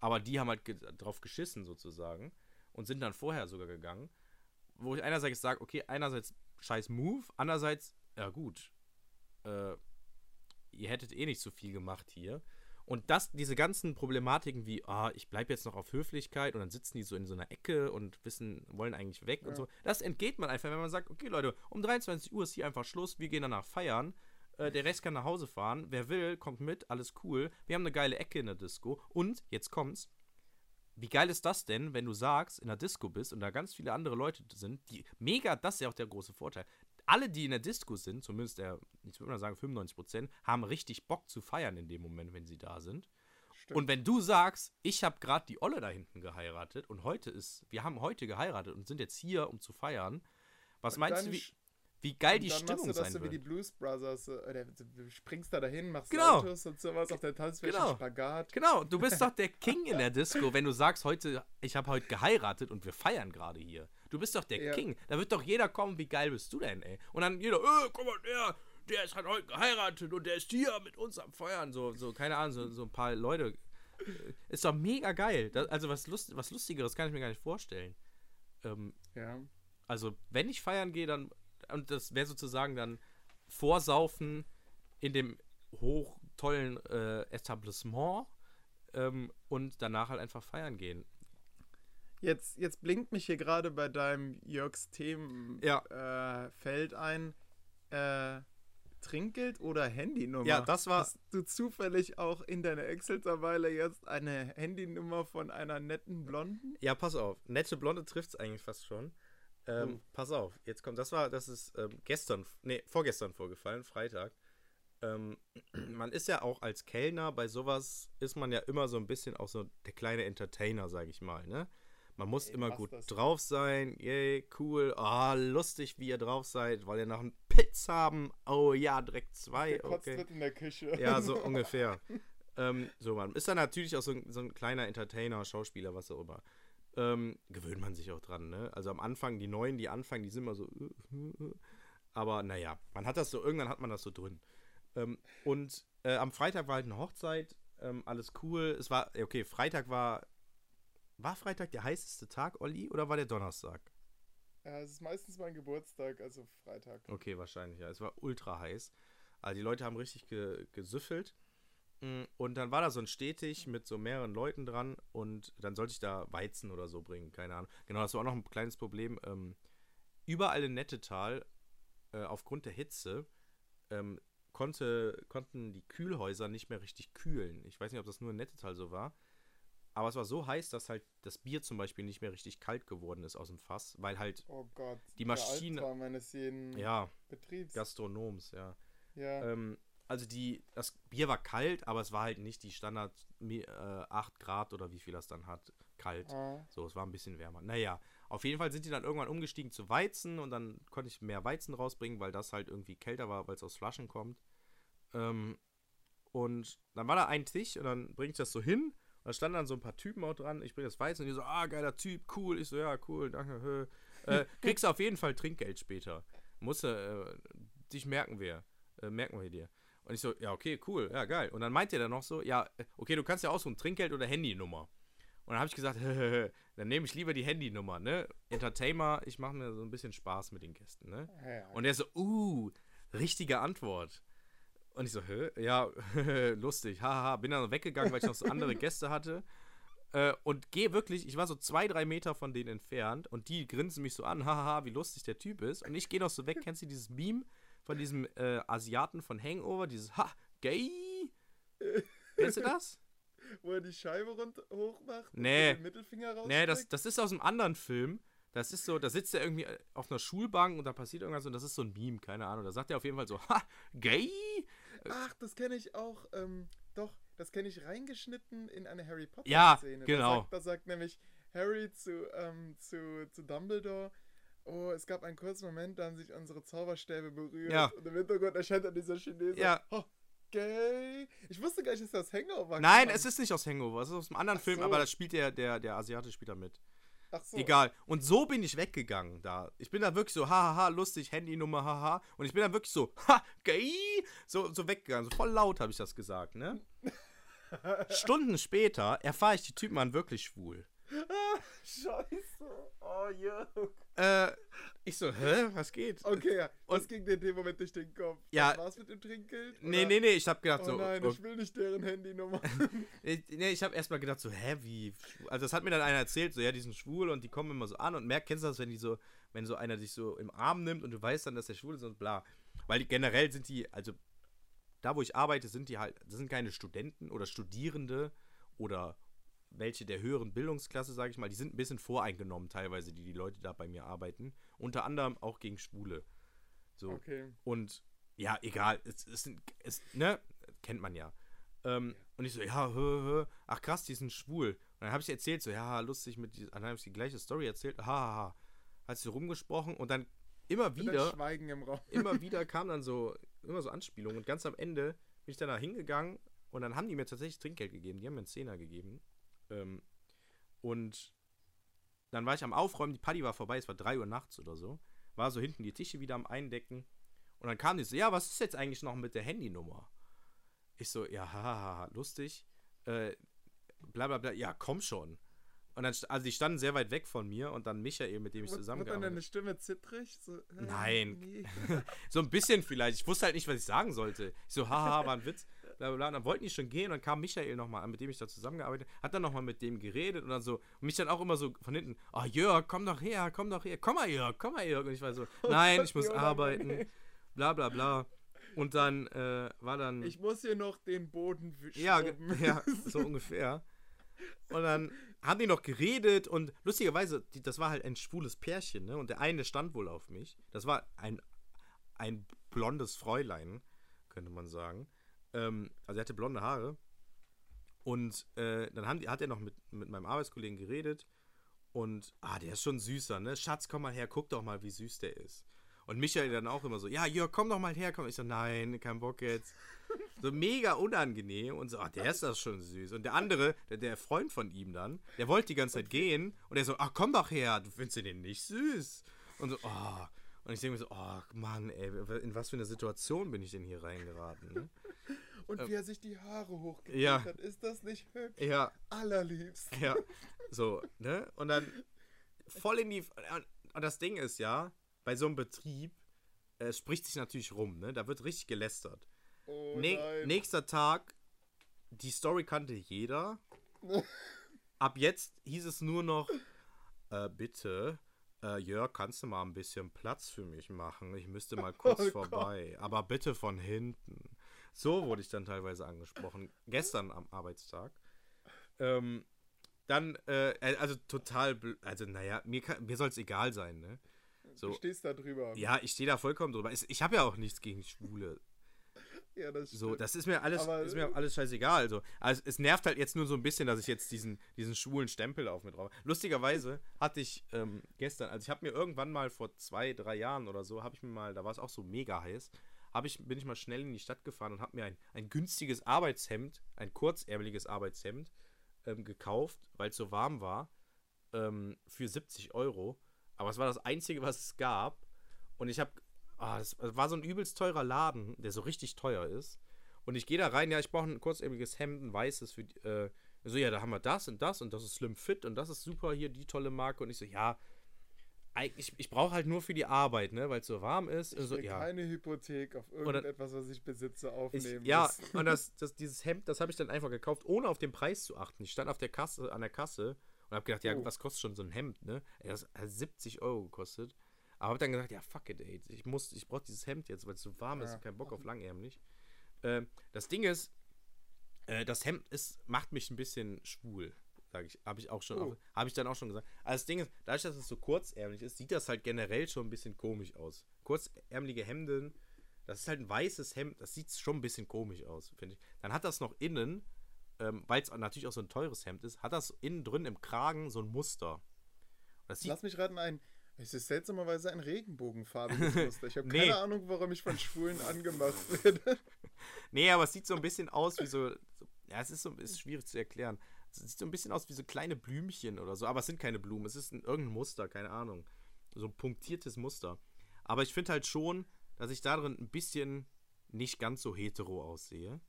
aber die haben halt ge drauf geschissen sozusagen und sind dann vorher sogar gegangen, wo ich einerseits sage, okay, einerseits scheiß Move, andererseits, ja gut, äh, ihr hättet eh nicht so viel gemacht hier. Und das, diese ganzen Problematiken wie, ah, ich bleibe jetzt noch auf Höflichkeit und dann sitzen die so in so einer Ecke und wissen, wollen eigentlich weg und Ja. so. Das entgeht man einfach, wenn man sagt, okay, Leute, um 23 Uhr ist hier einfach Schluss, wir gehen danach feiern. Äh, der Rest kann nach Hause fahren. Wer will, kommt mit, alles cool. Wir haben eine geile Ecke in der Disco. Und, jetzt kommt's, wie geil ist das denn, wenn du sagst, in der Disco bist und da ganz viele andere Leute sind, die mega, das ist ja auch der große Vorteil. Alle, die in der Disco sind, zumindest der, ich würde mal sagen 95%, haben richtig Bock zu feiern in dem Moment, wenn sie da sind. Stimmt. Und wenn du sagst, ich habe gerade die Olle da hinten geheiratet und heute ist, wir haben heute geheiratet und sind jetzt hier, um zu feiern, was Und meinst du, wie, wie geil die Stimmung machst du das sein so wie die? Blues Brothers. äh, oder Du springst da dahin, machst Genau. Saltos und sowas auf der Tanzfläche, Genau. Spagat. Genau, du bist doch der King in der Disco, wenn du sagst, heute, ich habe heute geheiratet und wir feiern gerade hier. Du bist doch der Ja. King. Da wird doch jeder kommen, wie geil bist du denn, ey? Und dann jeder, äh, guck mal, der, der ist halt heute geheiratet und der ist hier mit uns am Feiern. So, so keine Ahnung, so, so ein paar Leute. Äh, Ist doch mega geil. Das, also was, Lust, was Lustigeres kann ich mir gar nicht vorstellen. Ähm, Ja. also, wenn ich feiern gehe, dann, und das wäre sozusagen dann Vorsaufen in dem hoch tollen äh, Etablissement ähm, und danach halt einfach feiern gehen. Jetzt, jetzt blinkt mich hier gerade bei deinem Jörgs Themenfeld Ja. äh, Feld ein. Äh, Trinkgeld oder Handynummer? Ja, das war- Hast du zufällig auch in deiner Excel-Tabelle jetzt eine Handynummer von einer netten Blonden? Ja, pass auf. Nette Blonde trifft es eigentlich fast schon. Ähm, Oh. Pass auf, jetzt kommt, das war, das ist ähm, gestern, nee, vorgestern vorgefallen, Freitag. Ähm, man ist ja auch als Kellner bei sowas, ist man ja immer so ein bisschen auch so der kleine Entertainer, sag ich mal, ne? Man muss Ey, immer gut das. drauf sein, yay, cool, ah, lustig, wie ihr drauf seid, weil ihr noch einen Pilz haben, oh ja, direkt zwei, okay. wird in der Küche. Ja, so ungefähr. ähm, so, man ist dann natürlich auch so ein, so ein kleiner Entertainer, Schauspieler, was auch immer. Ähm, gewöhnt man sich auch dran, ne? Also am Anfang, die Neuen, die anfangen, die sind immer so. Aber naja, man hat das so, irgendwann hat man das so drin. Ähm, und äh, am Freitag war halt eine Hochzeit, ähm, alles cool. Es war, okay, Freitag war. War Freitag der heißeste Tag, Olli, oder war der Donnerstag? Ja, es ist meistens mein Geburtstag, also Freitag. Okay, wahrscheinlich, ja. Es war ultra heiß. Also die Leute haben richtig ge gesüffelt. Mm, Und dann war da so ein Stetig mit so mehreren Leuten dran und dann sollte ich da Weizen oder so bringen, keine Ahnung. Genau, das war auch noch ein kleines Problem. Ähm, überall in Nettetal, äh, aufgrund der Hitze, ähm, konnte, konnten die Kühlhäuser nicht mehr richtig kühlen. Ich weiß nicht, ob das nur in Nettetal so war. Aber es war so heiß, dass halt das Bier zum Beispiel nicht mehr richtig kalt geworden ist aus dem Fass, weil halt, Oh Gott. Die der Maschine- Albtraum meines jeden ja, Betriebs. Gastronoms, ja. ja. Ähm, also die, das Bier war kalt, aber es war halt nicht die Standard äh, 8 Grad oder wie viel das dann hat, kalt. Ah, So, es war ein bisschen wärmer. Naja, auf jeden Fall sind die dann irgendwann umgestiegen zu Weizen und dann konnte ich mehr Weizen rausbringen, weil das halt irgendwie kälter war, weil es aus Flaschen kommt. Ähm, und dann war da ein Tisch und dann bringe ich das so hin da standen dann so ein paar Typen auch dran. Ich bringe das Weizen und die so, ah, geiler Typ, cool. Ich so, ja, cool, danke. Äh, kriegst du auf jeden Fall Trinkgeld später. Musst du, äh, dich merken wir. Äh, merken wir dir. Und ich so, ja, okay, cool, ja, geil. Und dann meint er dann noch so, ja, okay, du kannst ja aussuchen, Trinkgeld oder Handynummer. Und dann habe ich gesagt, dann nehme ich lieber die Handynummer, ne? Entertainer, ich mache mir so ein bisschen Spaß mit den Gästen, ne? Und er so, uh, richtige Antwort. Und ich so, hä? Ja, lustig, haha. Bin dann weggegangen, weil ich noch so andere Gäste hatte. Äh, und gehe wirklich, ich war so zwei, drei Meter von denen entfernt und die grinsen mich so an, haha, wie lustig der Typ ist. Und ich gehe noch so weg, kennst du dieses Meme von diesem äh, Asiaten von Hangover, dieses Ha, gay? Kennst du das? Wo er die Scheibe rund hochmacht Nee. und den Mittelfinger raus. Nee, das, das ist aus einem anderen Film. Das ist so, da sitzt er irgendwie auf einer Schulbank und da passiert irgendwas und das ist so ein Meme, keine Ahnung. Da sagt er auf jeden Fall so, ha, gay? Ach, das kenne ich auch. Ähm, doch, das kenne ich reingeschnitten in eine Harry Potter Ja, genau. Da sagt, da sagt nämlich Harry zu, ähm, zu, zu Dumbledore. Oh, es gab einen kurzen Moment, da haben sich unsere Zauberstäbe berührt. Ja. Und im Hintergrund erscheint dann dieser Chinese. Ja. Oh, gay. Ich wusste gar nicht, dass das Hangover Nein, kam. es ist nicht aus Hangover, es ist aus einem anderen Ach Film, so. aber das spielt der, der, der Asiate spielt da mit. So. Egal. Und so bin ich weggegangen da. Ich bin da wirklich so, hahaha, lustig, Handynummer, haha. Und ich bin dann wirklich so, ha, gay, so, so weggegangen. So voll laut habe ich das gesagt, ne? Stunden später erfahre ich, die Typen waren wirklich schwul. Scheiße. Oh, Jörg. Äh, ich so, hä, was geht? Okay, ja. was Und- ging dir in dem Moment durch den Kopf? Ja. Was war's mit dem Trinkgeld? Nee, Oder- nee, nee, ich habe gedacht Oh so, nein, oh, ich will nicht deren Handynummer. Ich- Nee, ich habe erstmal gedacht, so, hä, wie? Also, das hat mir dann einer erzählt, so, ja, die sind schwul und die kommen immer so an und merkt, kennst du das, wenn die so, wenn so einer dich so im Arm nimmt und du weißt dann, dass der schwul ist und bla. Weil die, generell sind die, also, da wo ich arbeite, sind die halt, das sind keine Studenten oder Studierende oder welche der höheren Bildungsklasse, sage ich mal, die sind ein bisschen voreingenommen teilweise, die die Leute da bei mir arbeiten. Unter anderem auch gegen Schwule. So. Okay. Und ja, egal, es, es, sind- es ne, kennt man ja. Ähm, Und ich so, ja, hö, hö. ach krass, die sind schwul. Und dann habe ich erzählt, so, ja, lustig, mit dann habe ich die gleiche Story erzählt, hahaha. Hat sie rumgesprochen und dann immer dann wieder, Schweigen im Raum. immer wieder kam dann so, immer so Anspielungen. Und ganz am Ende bin ich dann da hingegangen und dann haben die mir tatsächlich Trinkgeld gegeben. Die haben mir einen Zehner gegeben. Ähm, und dann war ich am Aufräumen, die Party war vorbei, es war 3 Uhr nachts oder so. War so hinten die Tische wieder am Eindecken. Und dann kam die so, ja, was ist jetzt eigentlich noch mit der Handynummer? Ich so, ja, haha, lustig. Äh, bla bla bla, ja, komm schon. Und dann, also die standen sehr weit weg von mir und dann Michael, mit dem ich Wird, wird dann zusammengearbeitet deine Stimme zittrig? So, äh, Nein. nee. so ein bisschen vielleicht. Ich wusste halt nicht, was ich sagen sollte. Ich so, haha, war ein Witz. Bla, bla, bla. Und dann wollten die schon gehen und dann kam Michael nochmal an, mit dem ich da zusammengearbeitet habe, hat dann nochmal mit dem geredet und dann so, und mich dann auch immer so von hinten, oh Jörg, komm doch her, komm doch her, komm mal Jörg, komm mal Jörg. Und ich war so, nein, ich muss arbeiten, bla bla bla. Und dann äh, war dann. Ich muss hier noch den Boden wischen. Ja, ja, so ungefähr. Und dann haben die noch geredet und lustigerweise, die, das war halt ein schwules Pärchen, ne? Und der eine stand wohl auf mich. Das war ein, ein blondes Fräulein, könnte man sagen. Ähm, also er hatte blonde Haare. Und äh, dann haben hat er noch mit, mit meinem Arbeitskollegen geredet. Und, ah, der ist schon süßer, ne? Schatz, komm mal her, guck doch mal, wie süß der ist. Und Michael dann auch immer so, ja, Jörg, komm doch mal her, komm. Ich so, nein, kein Bock jetzt. So mega unangenehm und so, ach, der ist das schon süß. Und der andere, der, der Freund von ihm dann, der wollte die ganze Zeit gehen und er so, ach, komm doch her, du findest den nicht süß. Und so, oh. Und ich denke mir so, oh Mann, ey, in was für eine Situation bin ich denn hier reingeraten? Ne? Und wie er sich die Haare hochgekriegt Ähm, Ja. hat, ist das nicht hübsch? Ja, Allerliebst. ja, so, ne? Und dann voll in die. Und, das Ding ist ja, bei so einem Betrieb äh, spricht sich natürlich rum, ne? Da wird richtig gelästert. Oh Ne nein. nächster Tag, die Story kannte jeder. Ab jetzt hieß es nur noch, äh, bitte, äh, Jörg, kannst du mal ein bisschen Platz für mich machen? Ich müsste mal kurz Oh vorbei. Aber bitte von hinten. So wurde ich dann teilweise angesprochen. Gestern am Arbeitstag. Ähm, dann, äh, also total, also naja, mir, kann- mir soll es egal sein, ne? Du So, stehst da drüber. ja, ich stehe da vollkommen drüber. Ich habe ja auch nichts gegen Schwule. Ja, das So, das ist mir alles, Aber- ist mir alles scheißegal. Also, also, es nervt halt jetzt nur so ein bisschen, dass ich jetzt diesen, diesen schwulen Stempel auf mir drauf. Lustigerweise hatte ich ähm, gestern, also ich habe mir irgendwann mal vor zwei, drei Jahren oder so, habe ich mir mal, da war es auch so mega heiß, habe ich, bin ich mal schnell in die Stadt gefahren und habe mir ein, ein günstiges Arbeitshemd, ein kurzärmeliges Arbeitshemd ähm, gekauft, weil es so warm war, ähm, für 70 Euro. Aber es war das Einzige, was es gab. Und ich habe, ah, das war so ein übelst teurer Laden, der so richtig teuer ist. Und ich gehe da rein, ja, ich brauche ein kurzärmeliges Hemd, ein weißes für, äh, So, ja, da haben wir das und das und das ist Slim Fit und das ist super hier, die tolle Marke. Und ich so, ja, eigentlich, ich brauche halt nur für die Arbeit, ne, weil es so warm ist. Ich so, will ja. keine Hypothek auf Oder- irgendetwas, was ich besitze, Ich, aufnehmen. ja, muss. und das, das, dieses Hemd, das habe ich dann einfach gekauft, ohne auf den Preis zu achten. Ich stand auf der Kasse, an der Kasse und habe gedacht, ja, Oh. was kostet schon so ein Hemd, ne? Das hat 70 Euro gekostet. Aber habe dann gesagt, ja, fuck it, ey. Ich muss, ich brauche dieses Hemd jetzt, weil es so warm ist Ja. keinen Bock auf langärmlich. Ähm, das Ding ist, äh, das Hemd ist, macht mich ein bisschen schwul, sage ich. Habe ich auch schon, Oh. habe ich dann auch schon gesagt. Also das Ding ist, dadurch, dass es so kurzärmlich ist, sieht das halt generell schon ein bisschen komisch aus. Kurzärmelige Hemden, das ist halt ein weißes Hemd, das sieht schon ein bisschen komisch aus, finde ich. Dann hat das noch innen, ähm, weil es natürlich auch so ein teures Hemd ist, hat das innen drin im Kragen so ein Muster. Lass mich raten, ein. Es ist seltsamerweise ein regenbogenfarbiges Muster. Ich habe Nee. keine Ahnung, warum ich von Schwulen angemacht werde. Nee, aber es sieht so ein bisschen aus wie so. ja, es ist so ist schwierig zu erklären. Es sieht so ein bisschen aus wie so kleine Blümchen oder so, aber es sind keine Blumen. Es ist ein, irgendein Muster, keine Ahnung. So ein punktiertes Muster. Aber ich finde halt schon, dass ich darin ein bisschen nicht ganz so hetero aussehe.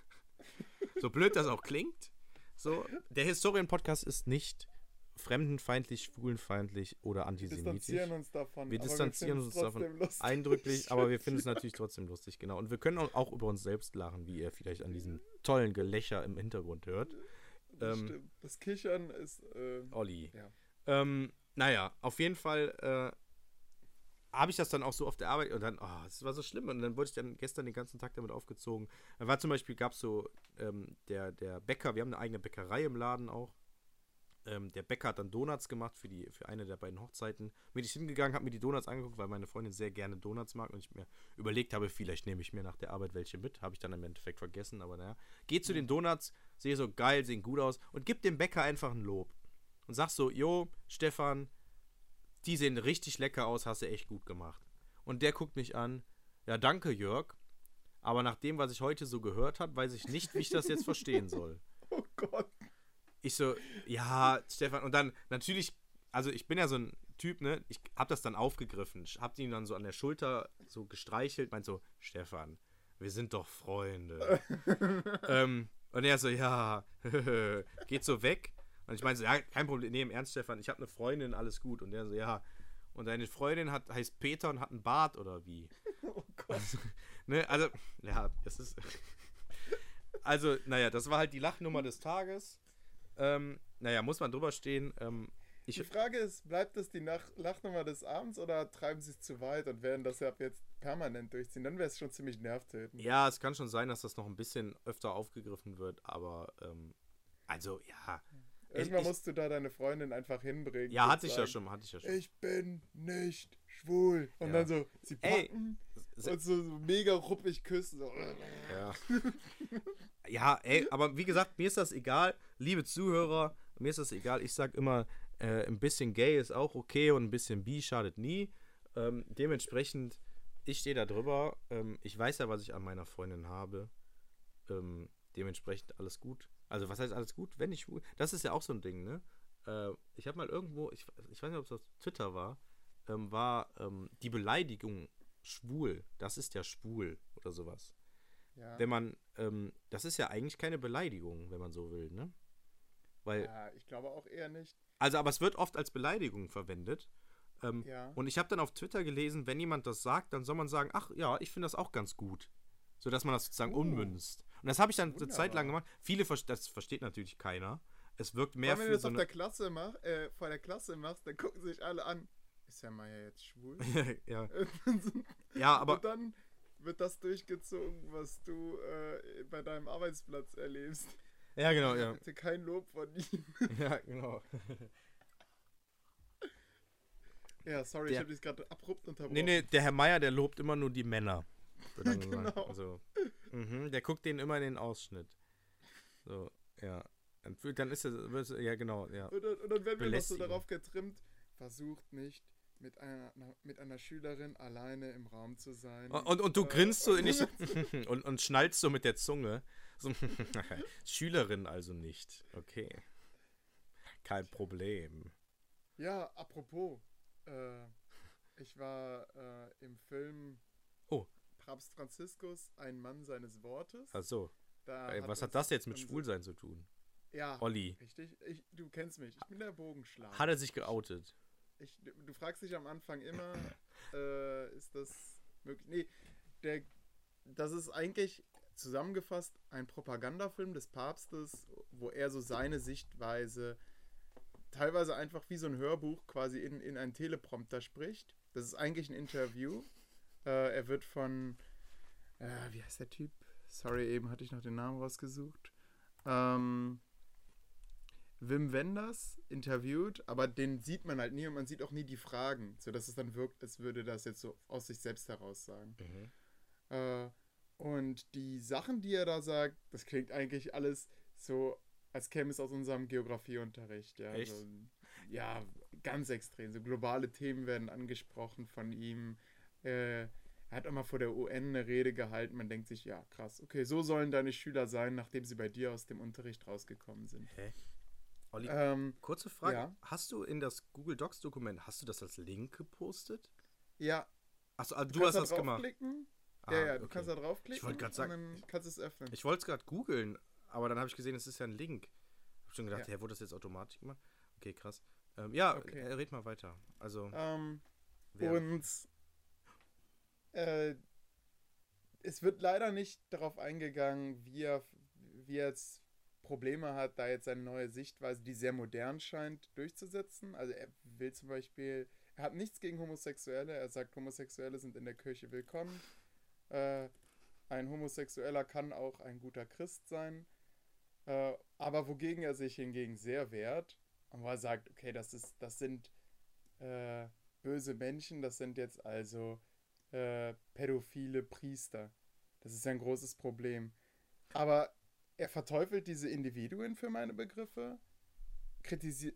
so blöd das auch klingt. So, der Historien-Podcast ist nicht fremdenfeindlich, schwulenfeindlich oder Wir antisemitisch. distanzieren uns davon. Wir distanzieren finden uns es davon lustig. eindrücklich, aber wir finden es natürlich trotzdem lustig, genau. Und wir können auch- über uns selbst lachen, wie ihr vielleicht an diesem tollen Gelächter im Hintergrund hört. Das ähm. Das Kichern ist. Äh, Olli. Ja. Ähm, naja, auf jeden Fall äh, habe ich das dann auch so auf der Arbeit und dann, oh, das war so schlimm. Und dann wurde ich dann gestern den ganzen Tag damit aufgezogen. Da war zum Beispiel, gab es so ähm, der, der Bäcker, wir haben eine eigene Bäckerei im Laden auch. Ähm, der Bäcker hat dann Donuts gemacht für, die, für eine der beiden Hochzeiten. Bin ich hingegangen, habe mir die Donuts angeguckt, weil meine Freundin sehr gerne Donuts mag und ich mir überlegt habe, vielleicht nehme ich mir nach der Arbeit welche mit. Habe ich dann im Endeffekt vergessen, aber naja. Geh zu den Donuts, sehe so geil, sehen gut aus und gib dem Bäcker einfach ein Lob. Und sag so, jo, Stefan, die sehen richtig lecker aus, hast du echt gut gemacht. Und der guckt mich an, ja, danke, Jörg. Aber nach dem, was ich heute so gehört habe, weiß ich nicht, wie ich das jetzt verstehen soll. oh Gott. Ich so, ja, Stefan, und dann natürlich, also ich bin ja so ein Typ, ne, ich hab das dann aufgegriffen, hab ihn dann so an der Schulter so gestreichelt, meint so, Stefan, wir sind doch Freunde. ähm, und er so, ja, geht so weg. Und ich meinte so, ja, kein Problem, nee, im Ernst, Stefan, ich habe eine Freundin, alles gut. Und er so, ja, und deine Freundin hat, heißt Peter und hat einen Bart oder wie? Oh Gott. Ne, also, ja, das ist. Also, naja, das war halt die Lachnummer des Tages. Ähm, naja, muss man drüber stehen. Ähm, ich, Die Frage ist, bleibt das die Nach Lachnummer des Abends oder treiben sie es zu weit und werden das ja jetzt permanent durchziehen? Dann wäre es schon ziemlich nervtötend. ja, es kann schon sein, dass das noch ein bisschen öfter aufgegriffen wird, aber ähm, also ja. Irgendwann ich- musst du da deine Freundin einfach hinbringen. Ja, hatte ich ja schon, hatte ich ja schon. Ich bin nicht schwul. Und Ja. dann so, sie Ey, packen se- und so, mega ruppig küssen. So. Ja. ja, ey, aber wie gesagt, mir ist das egal, liebe Zuhörer, mir ist das egal. Ich sag immer, äh, ein bisschen gay ist auch okay und ein bisschen bi schadet nie. Ähm, dementsprechend, ich stehe da drüber. Ähm, ich weiß ja, was ich an meiner Freundin habe. Ähm, dementsprechend alles gut. Also, was heißt alles gut? Wenn ich schwul. Das ist ja auch so ein Ding, ne? Äh, ich habe mal irgendwo, ich, ich weiß nicht, ob es auf Twitter war, ähm, war ähm, die Beleidigung schwul. Das ist ja schwul oder sowas Ja. wenn man, ähm, das ist ja eigentlich keine Beleidigung, wenn man so will, ne? Weil, ja, ich glaube auch eher nicht. also, aber es wird oft als Beleidigung verwendet. Ähm, Ja. Und ich habe dann auf Twitter gelesen, wenn jemand das sagt, dann soll man sagen, ach ja, ich finde das auch ganz gut. So dass man das sozusagen Uh. ummünzt. Und das habe ich dann eine Zeit lang Wunderbar. gemacht. Viele, das versteht natürlich keiner. Es wirkt Mehr mehr wenn du für das so auf der Klasse mach, äh, vor der Klasse machst, dann gucken sich alle an. Ist Herr Meier jetzt schwul? ja. ja, aber Und dann wird das durchgezogen, was du äh, bei deinem Arbeitsplatz erlebst. ja, genau, ja. Bitte kein Lob von ihm. Ja, genau. Ja, sorry, ich Der- habe dich gerade abrupt unterbrochen. Nee, nee, der Herr Meier, der lobt immer nur die Männer. Genau. Also, mhm, der guckt denen immer in den Ausschnitt. So, ja. Dann, ist er- ja genau, ja. Und dann, und dann werden wir noch so darauf getrimmt, versucht nicht mit einer, mit einer Schülerin alleine im Raum zu sein. Und, und, und du Äh, grinst so nicht und, und schnallst so mit der Zunge. So, Schülerin also nicht. Okay. Kein Problem. Ja, apropos, äh, ich war äh, im Film Oh. Papst Franziskus, ein Mann seines Wortes. Ach so. Ey, was hat das jetzt mit Schwulsein zu tun? Ja, Olli. richtig. Ich, du kennst mich. Ich bin der Bogenschlag. Hat er sich geoutet? Ich, du fragst dich am Anfang immer, äh, ist das möglich? Nee, der, das ist eigentlich zusammengefasst ein Propagandafilm des Papstes, wo er so seine Sichtweise teilweise einfach wie so ein Hörbuch quasi in, in einen Teleprompter spricht. Das ist eigentlich ein Interview. Äh, er wird von, äh, wie heißt der Typ? Sorry, eben hatte ich noch den Namen rausgesucht. Ähm, Wim Wenders interviewt, aber den sieht man halt nie und man sieht auch nie die Fragen, sodass es dann wirkt, als würde das jetzt so aus sich selbst heraus sagen. Mhm. Äh, und die Sachen, die er da sagt, das klingt eigentlich alles so, als käme es aus unserem Geografieunterricht. Ja, Echt? So, ja ganz extrem. So globale Themen werden angesprochen von ihm. Äh, er hat auch mal vor der UN eine Rede gehalten. Man denkt sich, ja, krass, okay, so sollen deine Schüler sein, nachdem sie bei dir aus dem Unterricht rausgekommen sind. Hä? Olli, Ähm, kurze Frage. ja. Hast du in das Google Docs Dokument, hast du das als Link gepostet? ja, Achso, also du, du hast kannst das da gemacht. draufklicken. Ah, ja, ja, du okay. kannst da draufklicken. Ich wollte gerade sagen, kannst du es öffnen. Ich wollte es gerade googeln, aber dann habe ich gesehen, es ist ja ein Link. Ich habe schon gedacht, Ja. hä, wurde das jetzt automatisch gemacht? Okay, krass. Ähm, ja, Okay. äh, red mal weiter. Also, ähm, Und äh, es wird leider nicht darauf eingegangen, wie er, wie er jetzt Probleme hat, da jetzt eine neue Sichtweise, die sehr modern scheint, durchzusetzen. Also er will zum Beispiel, er hat nichts gegen Homosexuelle, er sagt, Homosexuelle sind in der Kirche willkommen. Äh, ein Homosexueller kann auch ein guter Christ sein. Äh, aber wogegen er sich hingegen sehr wehrt, und er sagt, okay, das ist, das sind äh, böse Menschen, das sind jetzt also äh, pädophile Priester. Das ist ein großes Problem. Aber er verteufelt diese Individuen für meine Begriffe,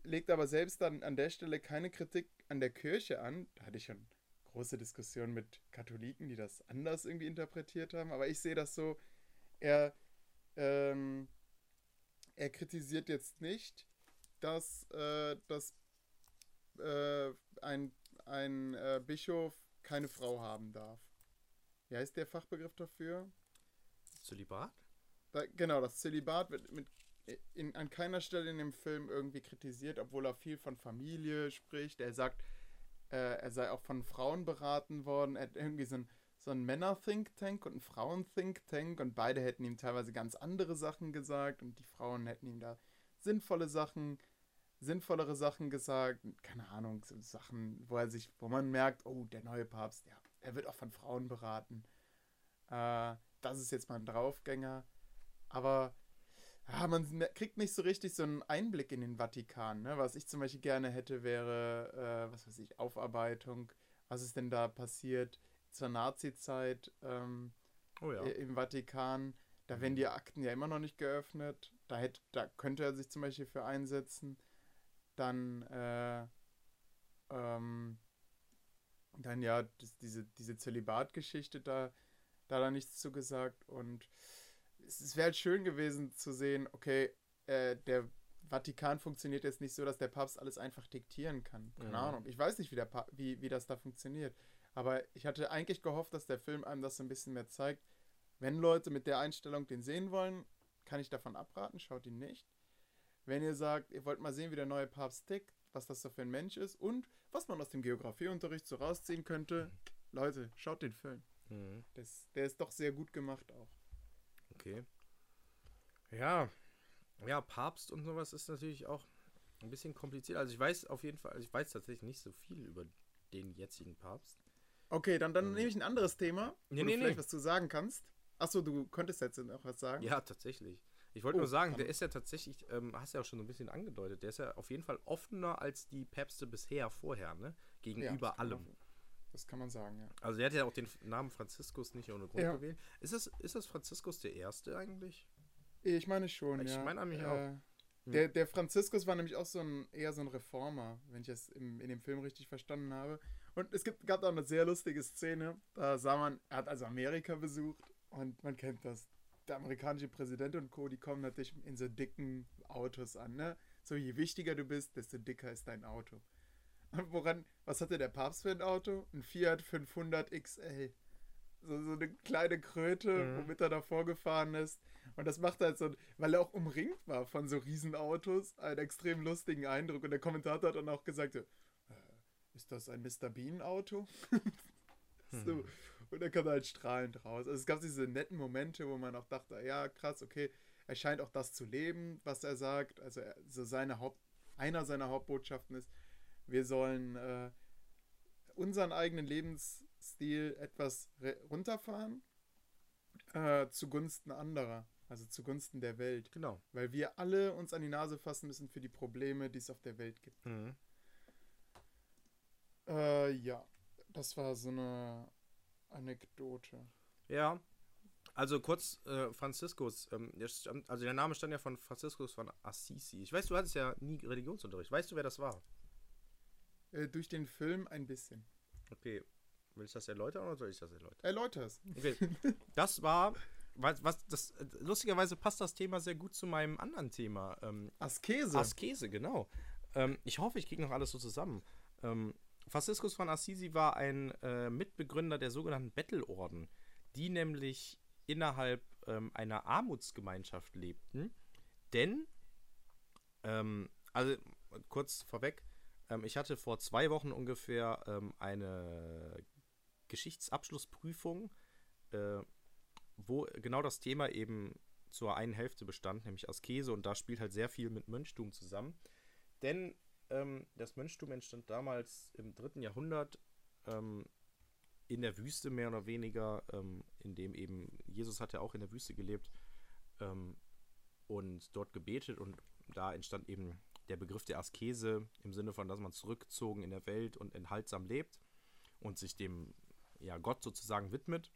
legt aber selbst dann an der Stelle keine Kritik an der Kirche an. Da hatte ich schon große Diskussionen mit Katholiken, die das anders irgendwie interpretiert haben. Aber ich sehe das so, er, ähm, er kritisiert jetzt nicht, dass, äh, dass äh, ein, ein äh, Bischof keine Frau haben darf. Wie heißt der Fachbegriff dafür? Zölibat? Da, genau, das Zölibat wird mit, in, an keiner Stelle in dem Film irgendwie kritisiert, obwohl er viel von Familie spricht. Er sagt, äh, er sei auch von Frauen beraten worden. Er hat irgendwie so ein, so ein Männer-Think-Tank und ein Frauen-Think-Tank und beide hätten ihm teilweise ganz andere Sachen gesagt und die Frauen hätten ihm da sinnvolle Sachen, sinnvollere Sachen gesagt. Keine Ahnung, so Sachen, wo er sich, wo man merkt, oh, der neue Papst, ja, er wird auch von Frauen beraten. Äh, das ist jetzt mal ein Draufgänger. Aber ja, man kriegt nicht so richtig so einen Einblick in den Vatikan. Ne? Was ich zum Beispiel gerne hätte, wäre, äh, was weiß ich, Aufarbeitung. Was ist denn da passiert zur Nazi-Zeit ähm, Oh ja. im Vatikan? Da werden die Akten ja immer noch nicht geöffnet. Da, hätte, da könnte er sich zum Beispiel für einsetzen. Dann, äh, ähm, dann ja, das, diese, diese Zölibatgeschichte, da, da hat er nichts zu gesagt. Und es, wäre halt schön gewesen zu sehen, okay, äh, der Vatikan funktioniert jetzt nicht so, dass der Papst alles einfach diktieren kann. Keine Mhm. Ahnung. Ich weiß nicht, wie, der Pa- wie, wie das da funktioniert. Aber ich hatte eigentlich gehofft, dass der Film einem das so ein bisschen mehr zeigt. Wenn Leute mit der Einstellung den sehen wollen, kann ich davon abraten, schaut ihn nicht. Wenn ihr sagt, ihr wollt mal sehen, wie der neue Papst tickt, was das so für ein Mensch ist und was man aus dem Geografieunterricht so rausziehen könnte, Leute, schaut den Film. Mhm. Das, der ist doch sehr gut gemacht auch. Okay. Ja. Ja, Papst und sowas ist natürlich auch ein bisschen kompliziert. Also ich weiß auf jeden Fall, also ich weiß tatsächlich nicht so viel über den jetzigen Papst. Okay, dann, dann Ähm. nehme ich ein anderes Thema, wo Nee, du nee, vielleicht nee. was zu sagen kannst. Achso, du könntest jetzt noch was sagen? Ja, tatsächlich. Ich wollte Oh, nur sagen, der ist ja tatsächlich, ähm, hast ja auch schon so ein bisschen angedeutet, der ist ja auf jeden Fall offener als die Päpste bisher vorher, ne? Ja, Gegenüber das kann allem. Das kann man sagen, ja. Also der hat ja auch den Namen Franziskus nicht ohne Grund Ja. gewählt. Ist das, ist das Franziskus der Erste eigentlich? Ich meine schon, Ich ja. meine an mich Äh, auch. Hm. Der, der Franziskus war nämlich auch so ein, eher so ein Reformer, wenn ich es im, in dem Film richtig verstanden habe. Und es gibt, gab da eine sehr lustige Szene, da sah man, er hat also Amerika besucht und man kennt das. Der amerikanische Präsident und Co., die kommen natürlich in so dicken Autos an, ne? So, je wichtiger du bist, desto dicker ist dein Auto. Und woran, was hatte der Papst für ein Auto? Ein Fiat 500 XL. so, so eine kleine Kröte, Mhm. womit er davor gefahren ist. Und das macht halt so, weil er auch umringt war von so Riesenautos, einen extrem lustigen Eindruck. Und der Kommentator hat dann auch gesagt, äh, ist das ein Mr. Bean Auto? so. Hm. Und er kam halt strahlend raus. Also es gab diese netten Momente, wo man auch dachte, ja krass, okay, er scheint auch das zu leben, was er sagt. Also er, so seine Haupt, einer seiner Hauptbotschaften ist, wir sollen äh, unseren eigenen Lebensstil etwas re- runterfahren äh, zugunsten anderer, also zugunsten der Welt, Genau. weil wir alle uns an die Nase fassen müssen für die Probleme, die es auf der Welt gibt. Mhm. Äh, ja, das war so eine Anekdote. Ja. Also kurz, äh, Franziskus, ähm, der also der Name stand ja von Franziskus von Assisi. Ich weiß, du hattest ja nie Religionsunterricht. Weißt du, wer das war? Äh, durch den Film ein bisschen. Okay. Willst du das erläutern oder soll ich das erläutern? Erläuter es. Okay. Das war, was, was das, lustigerweise passt das Thema sehr gut zu meinem anderen Thema. Ähm, Askese. Askese, genau. Ähm, ich hoffe, ich kriege noch alles so zusammen. Ähm, Franziskus von Assisi war ein äh, Mitbegründer der sogenannten Bettelorden, die nämlich innerhalb ähm, einer Armutsgemeinschaft lebten. Denn, ähm, also kurz vorweg, ähm, ich hatte vor zwei Wochen ungefähr ähm, eine Geschichtsabschlussprüfung, äh, wo genau das Thema eben zur einen Hälfte bestand, nämlich Askese, und da spielt halt sehr viel mit Mönchtum zusammen. Denn ähm, das Mönchtum entstand damals im dritten Jahrhundert ähm, in der Wüste mehr oder weniger, ähm, in dem eben Jesus hat ja auch in der Wüste gelebt ähm, und dort gebetet und da entstand eben der Begriff der Askese im Sinne von, dass man zurückgezogen in der Welt und enthaltsam lebt und sich dem ja, Gott sozusagen widmet.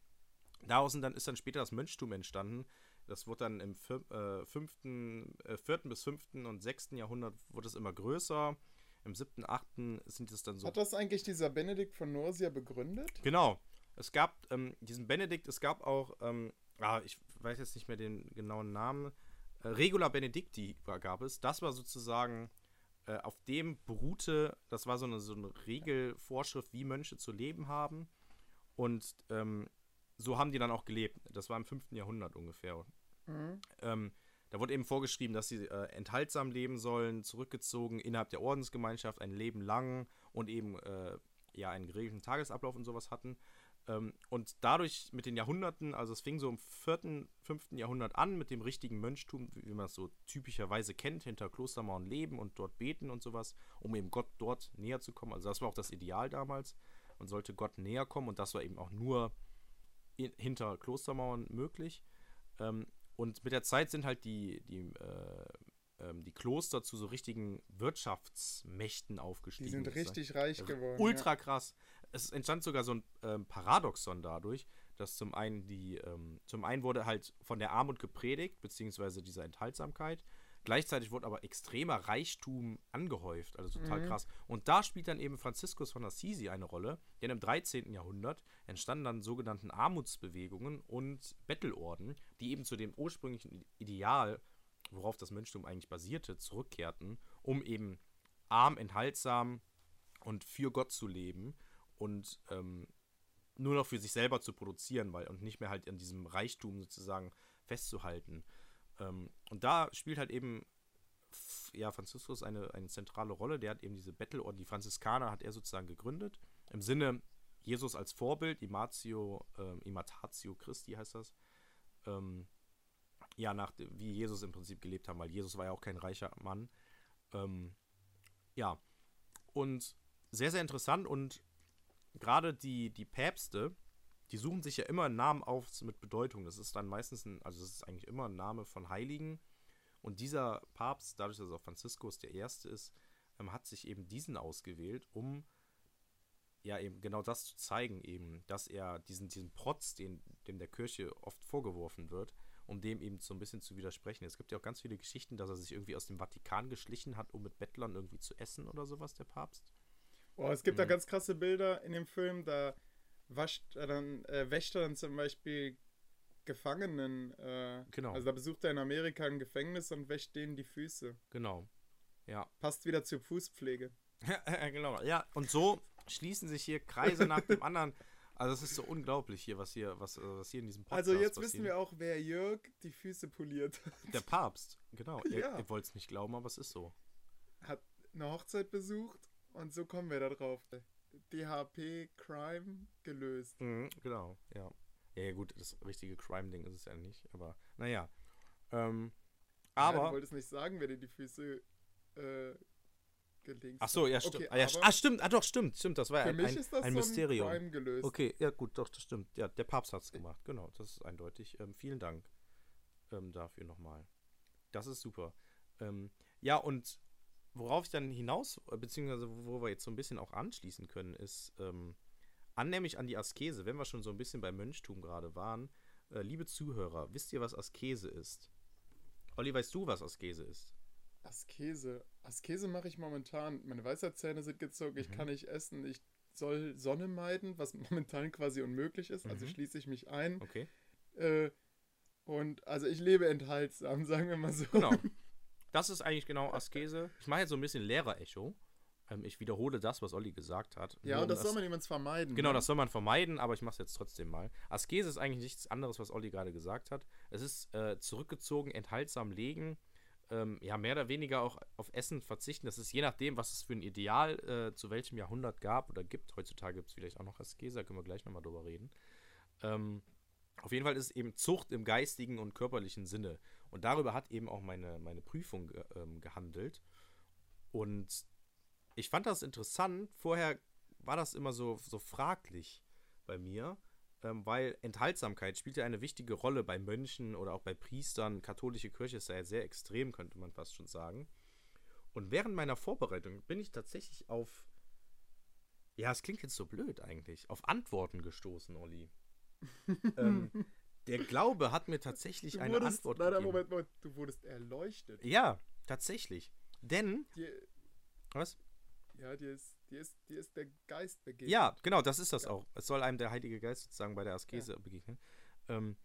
Daraus dann, ist dann später das Mönchtum entstanden. Das wurde dann im äh, fünften, äh, vierten bis fünften und sechsten Jahrhundert wurde es immer größer. Im siebten, achten sind es dann so Hat das eigentlich dieser Benedikt von Nursia begründet? Genau. Es gab ähm, diesen Benedikt, es gab auch, ähm, ah, ich weiß jetzt nicht mehr den genauen Namen, Regula Benedicti gab es. Das war sozusagen, äh, auf dem beruhte, das war so eine, so eine Regelvorschrift, wie Mönche zu leben haben. Und ähm, so haben die dann auch gelebt. Das war im 5. Jahrhundert ungefähr. Mhm. Ähm, da wurde eben vorgeschrieben, dass sie äh, enthaltsam leben sollen, zurückgezogen innerhalb der Ordensgemeinschaft ein Leben lang und eben äh, ja einen geregelten Tagesablauf und sowas hatten. Ähm, und dadurch mit den Jahrhunderten, also es fing so im 4., 5. Jahrhundert an mit dem richtigen Mönchtum, wie man es so typischerweise kennt, hinter Klostermauern leben und dort beten und sowas, um eben Gott dort näher zu kommen. Also das war auch das Ideal damals. Man sollte Gott näher kommen und das war eben auch nur in, hinter Klostermauern möglich. Ähm, und mit der Zeit sind halt die, die, äh, ähm, die Kloster zu so richtigen Wirtschaftsmächten Die aufgestiegen. sind sozusagen. richtig reich geworden. Ultra krass. Es entstand sogar so ein ähm, Paradoxon dadurch, dass zum einen die, ähm, zum einen wurde halt von der Armut gepredigt, beziehungsweise dieser Enthaltsamkeit. Gleichzeitig wurde aber extremer Reichtum angehäuft, also total Mhm. krass. Und da spielt dann eben Franziskus von Assisi eine Rolle, denn im 13. Jahrhundert entstanden dann sogenannten Armutsbewegungen und Bettelorden, die eben zu dem ursprünglichen Ideal, worauf das Mönchtum eigentlich basierte, zurückkehrten, um eben arm, enthaltsam und für Gott zu leben und ähm, nur noch für sich selber zu produzieren, weil und nicht mehr halt an diesem Reichtum sozusagen festzuhalten. Ähm, und da spielt halt eben ja, Franziskus eine, eine zentrale Rolle. Der hat eben diese Bettelorden, die Franziskaner hat er sozusagen gegründet. Im Sinne Jesus als Vorbild, Imatio, ähm, Imitatio Christi heißt das. Ähm, ja, nach wie Jesus im Prinzip gelebt haben, weil Jesus war ja auch kein reicher Mann. Ähm, ja, und sehr, sehr interessant und gerade die, die Päpste, die suchen sich ja immer einen Namen auf mit Bedeutung. Das ist dann meistens ein, also das ist eigentlich immer ein Name von Heiligen. Und dieser Papst, dadurch, dass er auch Franziskus der Erste ist, ähm, hat sich eben diesen ausgewählt, um ja eben genau das zu zeigen, eben, dass er diesen, diesen Protz, den, dem der Kirche oft vorgeworfen wird, um dem eben so ein bisschen zu widersprechen. Es gibt ja auch ganz viele Geschichten, dass er sich irgendwie aus dem Vatikan geschlichen hat, um mit Bettlern irgendwie zu essen oder sowas, der Papst. Oh, es gibt da Mhm. ganz krasse Bilder in dem Film, da wascht er dann, äh, wäscht er dann zum Beispiel Gefangenen. Äh, Genau. Also da besucht er in Amerika ein Gefängnis und wäscht denen die Füße. Genau. Ja. Passt wieder zur Fußpflege. Ja, genau. Ja, und so schließen sich hier Kreise nach dem anderen. Also es ist so unglaublich hier, was hier, was, äh, was hier in diesem Podcast Also jetzt passiert. wissen wir auch, wer Jörg die Füße poliert hat. Der Papst, genau. Ihr, ja. ihr wollt es nicht glauben, aber es ist so. Hat eine Hochzeit besucht und so kommen wir da drauf. DHP Crime gelöst. Mhm, genau, ja. ja. Gut, das richtige Crime-Ding ist es ja nicht, aber naja. Ähm, aber. Ja, du wolltest nicht sagen, wer dir die Füße äh, gelingt. Ach so, ja, stimmt. Okay, ah, ja, ah, stimmt. Ah, doch, stimmt, stimmt. Das war ein, ein, das ein so Mysterium. Ein gelöst. Okay, ja, gut, doch, das stimmt. Ja, der Papst hat es gemacht. Genau, das ist eindeutig. Ähm, vielen Dank ähm, dafür nochmal. Das ist super. Ähm, ja, und worauf ich dann hinaus, beziehungsweise wo wir jetzt so ein bisschen auch anschließen können, ist ähm, annehmlich an die Askese, wenn wir schon so ein bisschen beim Mönchtum gerade waren. Äh, liebe Zuhörer, wisst ihr, was Askese ist? Olli, weißt du, was Askese ist? Askese. Askese mache ich momentan. Meine Weisheitszähne sind gezogen, mhm. ich kann nicht essen, ich soll Sonne meiden, was momentan quasi unmöglich ist. Also mhm. Also schließe ich mich ein. Okay. Äh, und also ich lebe enthaltsam, sagen wir mal so. Genau. Das ist eigentlich genau Askese. Ich mache jetzt so ein bisschen Lehrer-Echo. Ähm, ich wiederhole das, was Olli gesagt hat. Ja, und das, das soll man jemals vermeiden. Genau, ne? das soll man vermeiden, aber ich mache es jetzt trotzdem mal. Askese ist eigentlich nichts anderes, was Olli gerade gesagt hat. Es ist äh, zurückgezogen, enthaltsam legen, ähm, ja, mehr oder weniger auch auf Essen verzichten. Das ist je nachdem, was es für ein Ideal äh, zu welchem Jahrhundert gab oder gibt. Heutzutage gibt es vielleicht auch noch Askese, da können wir gleich nochmal drüber reden. Ähm, auf jeden Fall ist es eben Zucht im geistigen und körperlichen Sinne. Und darüber hat eben auch meine, meine Prüfung ähm, gehandelt. Und ich fand das interessant. Vorher war das immer so, so fraglich bei mir ähm, weil Enthaltsamkeit spielt ja eine wichtige Rolle bei Mönchen oder auch bei Priestern. Katholische Kirche ist ja sehr extrem, könnte man fast schon sagen. Und während meiner Vorbereitung bin ich tatsächlich auf, ja, es klingt jetzt so blöd eigentlich, auf Antworten gestoßen, Olli. ähm, der Glaube hat mir tatsächlich du eine wurdest, Antwort nein, gegeben. Moment, Moment, du wurdest erleuchtet. Ja, tatsächlich. Denn. Die, was? Ja, dir ist, dir ist, dir ist der Geist begegnet. Ja, genau, das ist das ja. auch. Es soll einem der Heilige Geist sozusagen bei der Askese ja. begegnen. Ähm,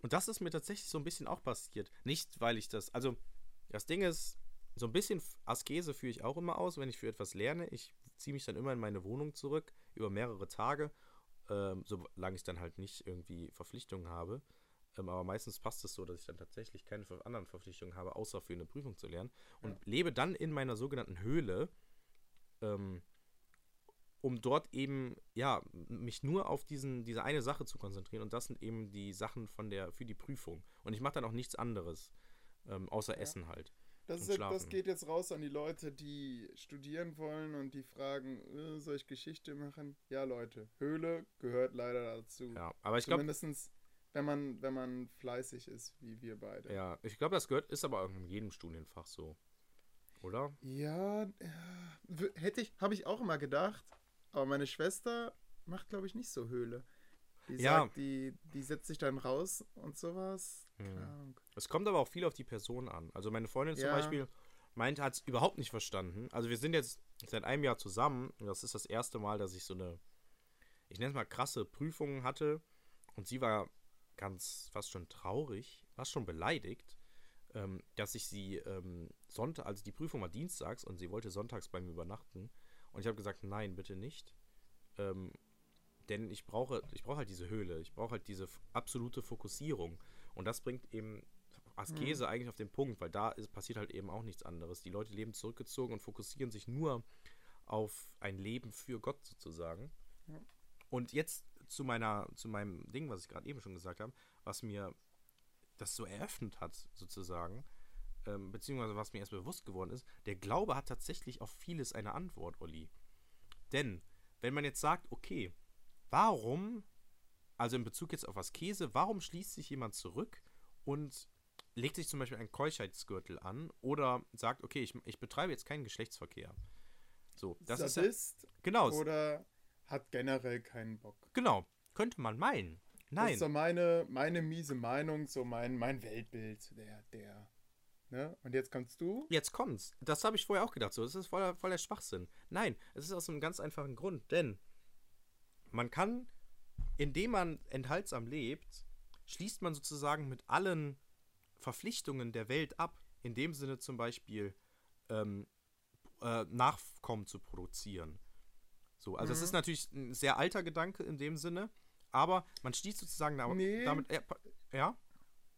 und das ist mir tatsächlich so ein bisschen auch passiert. Nicht, weil ich das, also das Ding ist, so ein bisschen Askese führe ich auch immer aus, wenn ich für etwas lerne. Ich ziehe mich dann immer in meine Wohnung zurück, über mehrere Tage, ähm, solange ich dann halt nicht irgendwie Verpflichtungen habe. Ähm, aber meistens passt es so, dass ich dann tatsächlich keine anderen Verpflichtungen habe, außer für eine Prüfung zu lernen. Und ja. lebe dann in meiner sogenannten Höhle, ähm, um dort eben, ja, mich nur auf diesen, diese eine Sache zu konzentrieren. Und das sind eben die Sachen von der, für die Prüfung. Und ich mache dann auch nichts anderes, ähm, außer ja. Essen halt. Das, ist, das, geht jetzt raus an die Leute, die studieren wollen und die fragen, äh, soll ich Geschichte machen? Ja, Leute, Höhle gehört leider dazu. Ja, aber ich glaube. Zumindest, wenn man, wenn man fleißig ist, wie wir beide. Ja, ich glaube, das gehört, ist aber in jedem Studienfach so oder? Ja, hätte ich, habe ich auch immer gedacht. Aber meine Schwester macht, glaube ich, nicht so Höhle. Die ja. sagt, die, die setzt sich dann raus und sowas. Hm. Es kommt aber auch viel auf die Person an. Also meine Freundin ja. zum Beispiel meint, hat es überhaupt nicht verstanden. Also wir sind jetzt seit einem Jahr zusammen. Und das ist das erste Mal, dass ich so eine, ich nenne es mal krasse Prüfung hatte. Und sie war ganz fast schon traurig, fast schon beleidigt, ähm, dass ich sie ähm, Sonntag, also die Prüfung war dienstags und sie wollte sonntags bei mir übernachten. Und ich habe gesagt, nein, bitte nicht. Ähm, denn ich brauche, ich brauche halt diese Höhle, ich brauche halt diese absolute Fokussierung. Und das bringt eben Askese mhm. eigentlich auf den Punkt, weil da ist, passiert halt eben auch nichts anderes. Die Leute leben zurückgezogen und fokussieren sich nur auf ein Leben für Gott sozusagen. Ja. Und jetzt zu meiner, zu meinem Ding, was ich gerade eben schon gesagt habe, was mir das so eröffnet hat, sozusagen, ähm, beziehungsweise was mir erst bewusst geworden ist, der Glaube hat tatsächlich auf vieles eine Antwort, Olli. Denn, wenn man jetzt sagt, okay, warum, also in Bezug jetzt auf Askese, warum schließt sich jemand zurück und legt sich zum Beispiel einen Keuschheitsgürtel an oder sagt, okay, ich, ich betreibe jetzt keinen Geschlechtsverkehr. So, das Sadist ist. Ja, genau. Oder hat generell keinen Bock. Genau, könnte man meinen. Nein. Das ist so meine, meine miese Meinung, so mein, mein Weltbild, der, der. Ne? Und jetzt kommst du? Jetzt kommt's. Das habe ich vorher auch gedacht. So, das ist voller, voller Schwachsinn. Nein, es ist aus einem ganz einfachen Grund. Denn man kann, indem man enthaltsam lebt, schließt man sozusagen mit allen Verpflichtungen der Welt ab. In dem Sinne zum Beispiel ähm, äh, Nachkommen zu produzieren. So, also es mhm. ist natürlich ein sehr alter Gedanke in dem Sinne. aber man schließt sozusagen damit. Nee. damit äh, ja?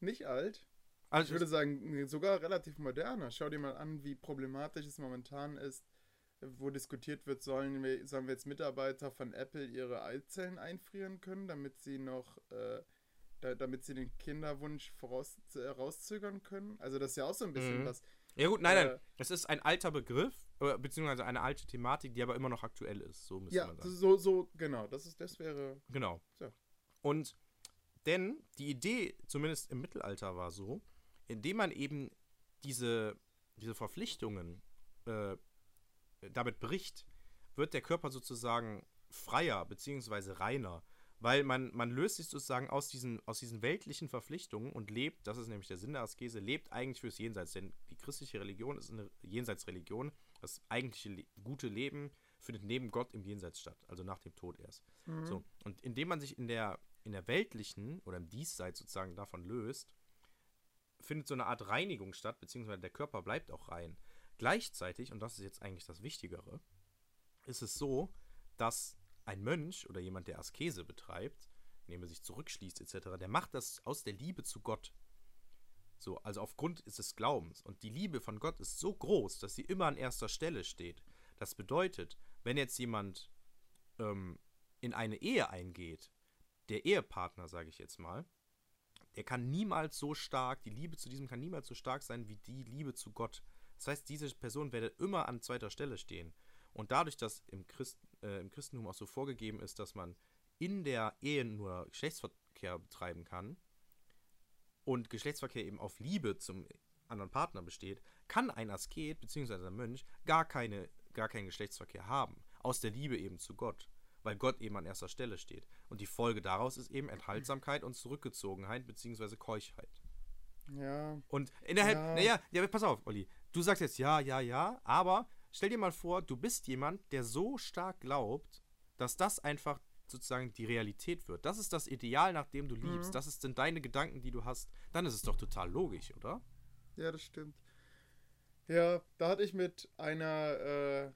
Nicht alt. Also, Ich würde sagen, sogar relativ moderner. Schau dir mal an, wie problematisch es momentan ist, wo diskutiert wird, sollen wir, sollen wir jetzt Mitarbeiter von Apple ihre Eizellen einfrieren können, damit sie noch, äh, da, damit sie den Kinderwunsch voraus, äh, rauszögern können. Also das ist ja auch so ein bisschen Mhm. was. ja, gut, nein, nein. äh, Es ist ein alter Begriff, beziehungsweise eine alte Thematik, die aber immer noch aktuell ist. So müsste Ja, man sagen. so, so, genau. Das ist, das wäre. Genau. So. Und denn die Idee, zumindest im Mittelalter, war so, indem man eben diese, diese Verpflichtungen äh, damit bricht, wird der Körper sozusagen freier bzw. reiner. Weil man, man löst sich sozusagen aus diesen, aus diesen weltlichen Verpflichtungen und lebt, das ist nämlich der Sinn der Askese, lebt eigentlich fürs Jenseits. Denn die christliche Religion ist eine Jenseitsreligion. Das eigentliche Le gute Leben findet neben Gott im Jenseits statt, also nach dem Tod erst. Mhm. So, und indem man sich in der, in der weltlichen oder im Diesseits sozusagen davon löst, findet so eine Art Reinigung statt, beziehungsweise der Körper bleibt auch rein. Gleichzeitig, und das ist jetzt eigentlich das Wichtigere, ist es so, dass ein Mönch oder jemand, der Askese betreibt, indem er sich zurückschließt etc., der macht das aus der Liebe zu Gott. So, also aufgrund des Glaubens. Und die Liebe von Gott ist so groß, dass sie immer an erster Stelle steht. Das bedeutet, wenn jetzt jemand ähm, in eine Ehe eingeht, der Ehepartner, sage ich jetzt mal, der kann niemals so stark, die Liebe zu diesem kann niemals so stark sein wie die Liebe zu Gott. Das heißt, diese Person werde immer an zweiter Stelle stehen. Und dadurch, dass im, Christ, äh, im Christentum auch so vorgegeben ist, dass man in der Ehe nur Geschlechtsverkehr betreiben kann und Geschlechtsverkehr eben auf Liebe zum anderen Partner besteht, kann ein Asket bzw. ein Mönch gar, keine, gar keinen Geschlechtsverkehr haben. Aus der Liebe eben zu Gott. Weil Gott eben an erster Stelle steht. Und die Folge daraus ist eben Enthaltsamkeit und Zurückgezogenheit bzw. Keuchheit. Ja. Und innerhalb, Ja. naja, ja, pass auf, Olli. Du sagst jetzt ja, ja, ja, aber stell dir mal vor, du bist jemand, der so stark glaubt, dass das einfach sozusagen die Realität wird. Das ist das Ideal, nach dem du liebst. Mhm. Das ist, sind deine Gedanken, die du hast. Dann ist es doch total logisch, oder? Ja, das stimmt. Ja, da hatte ich mit einer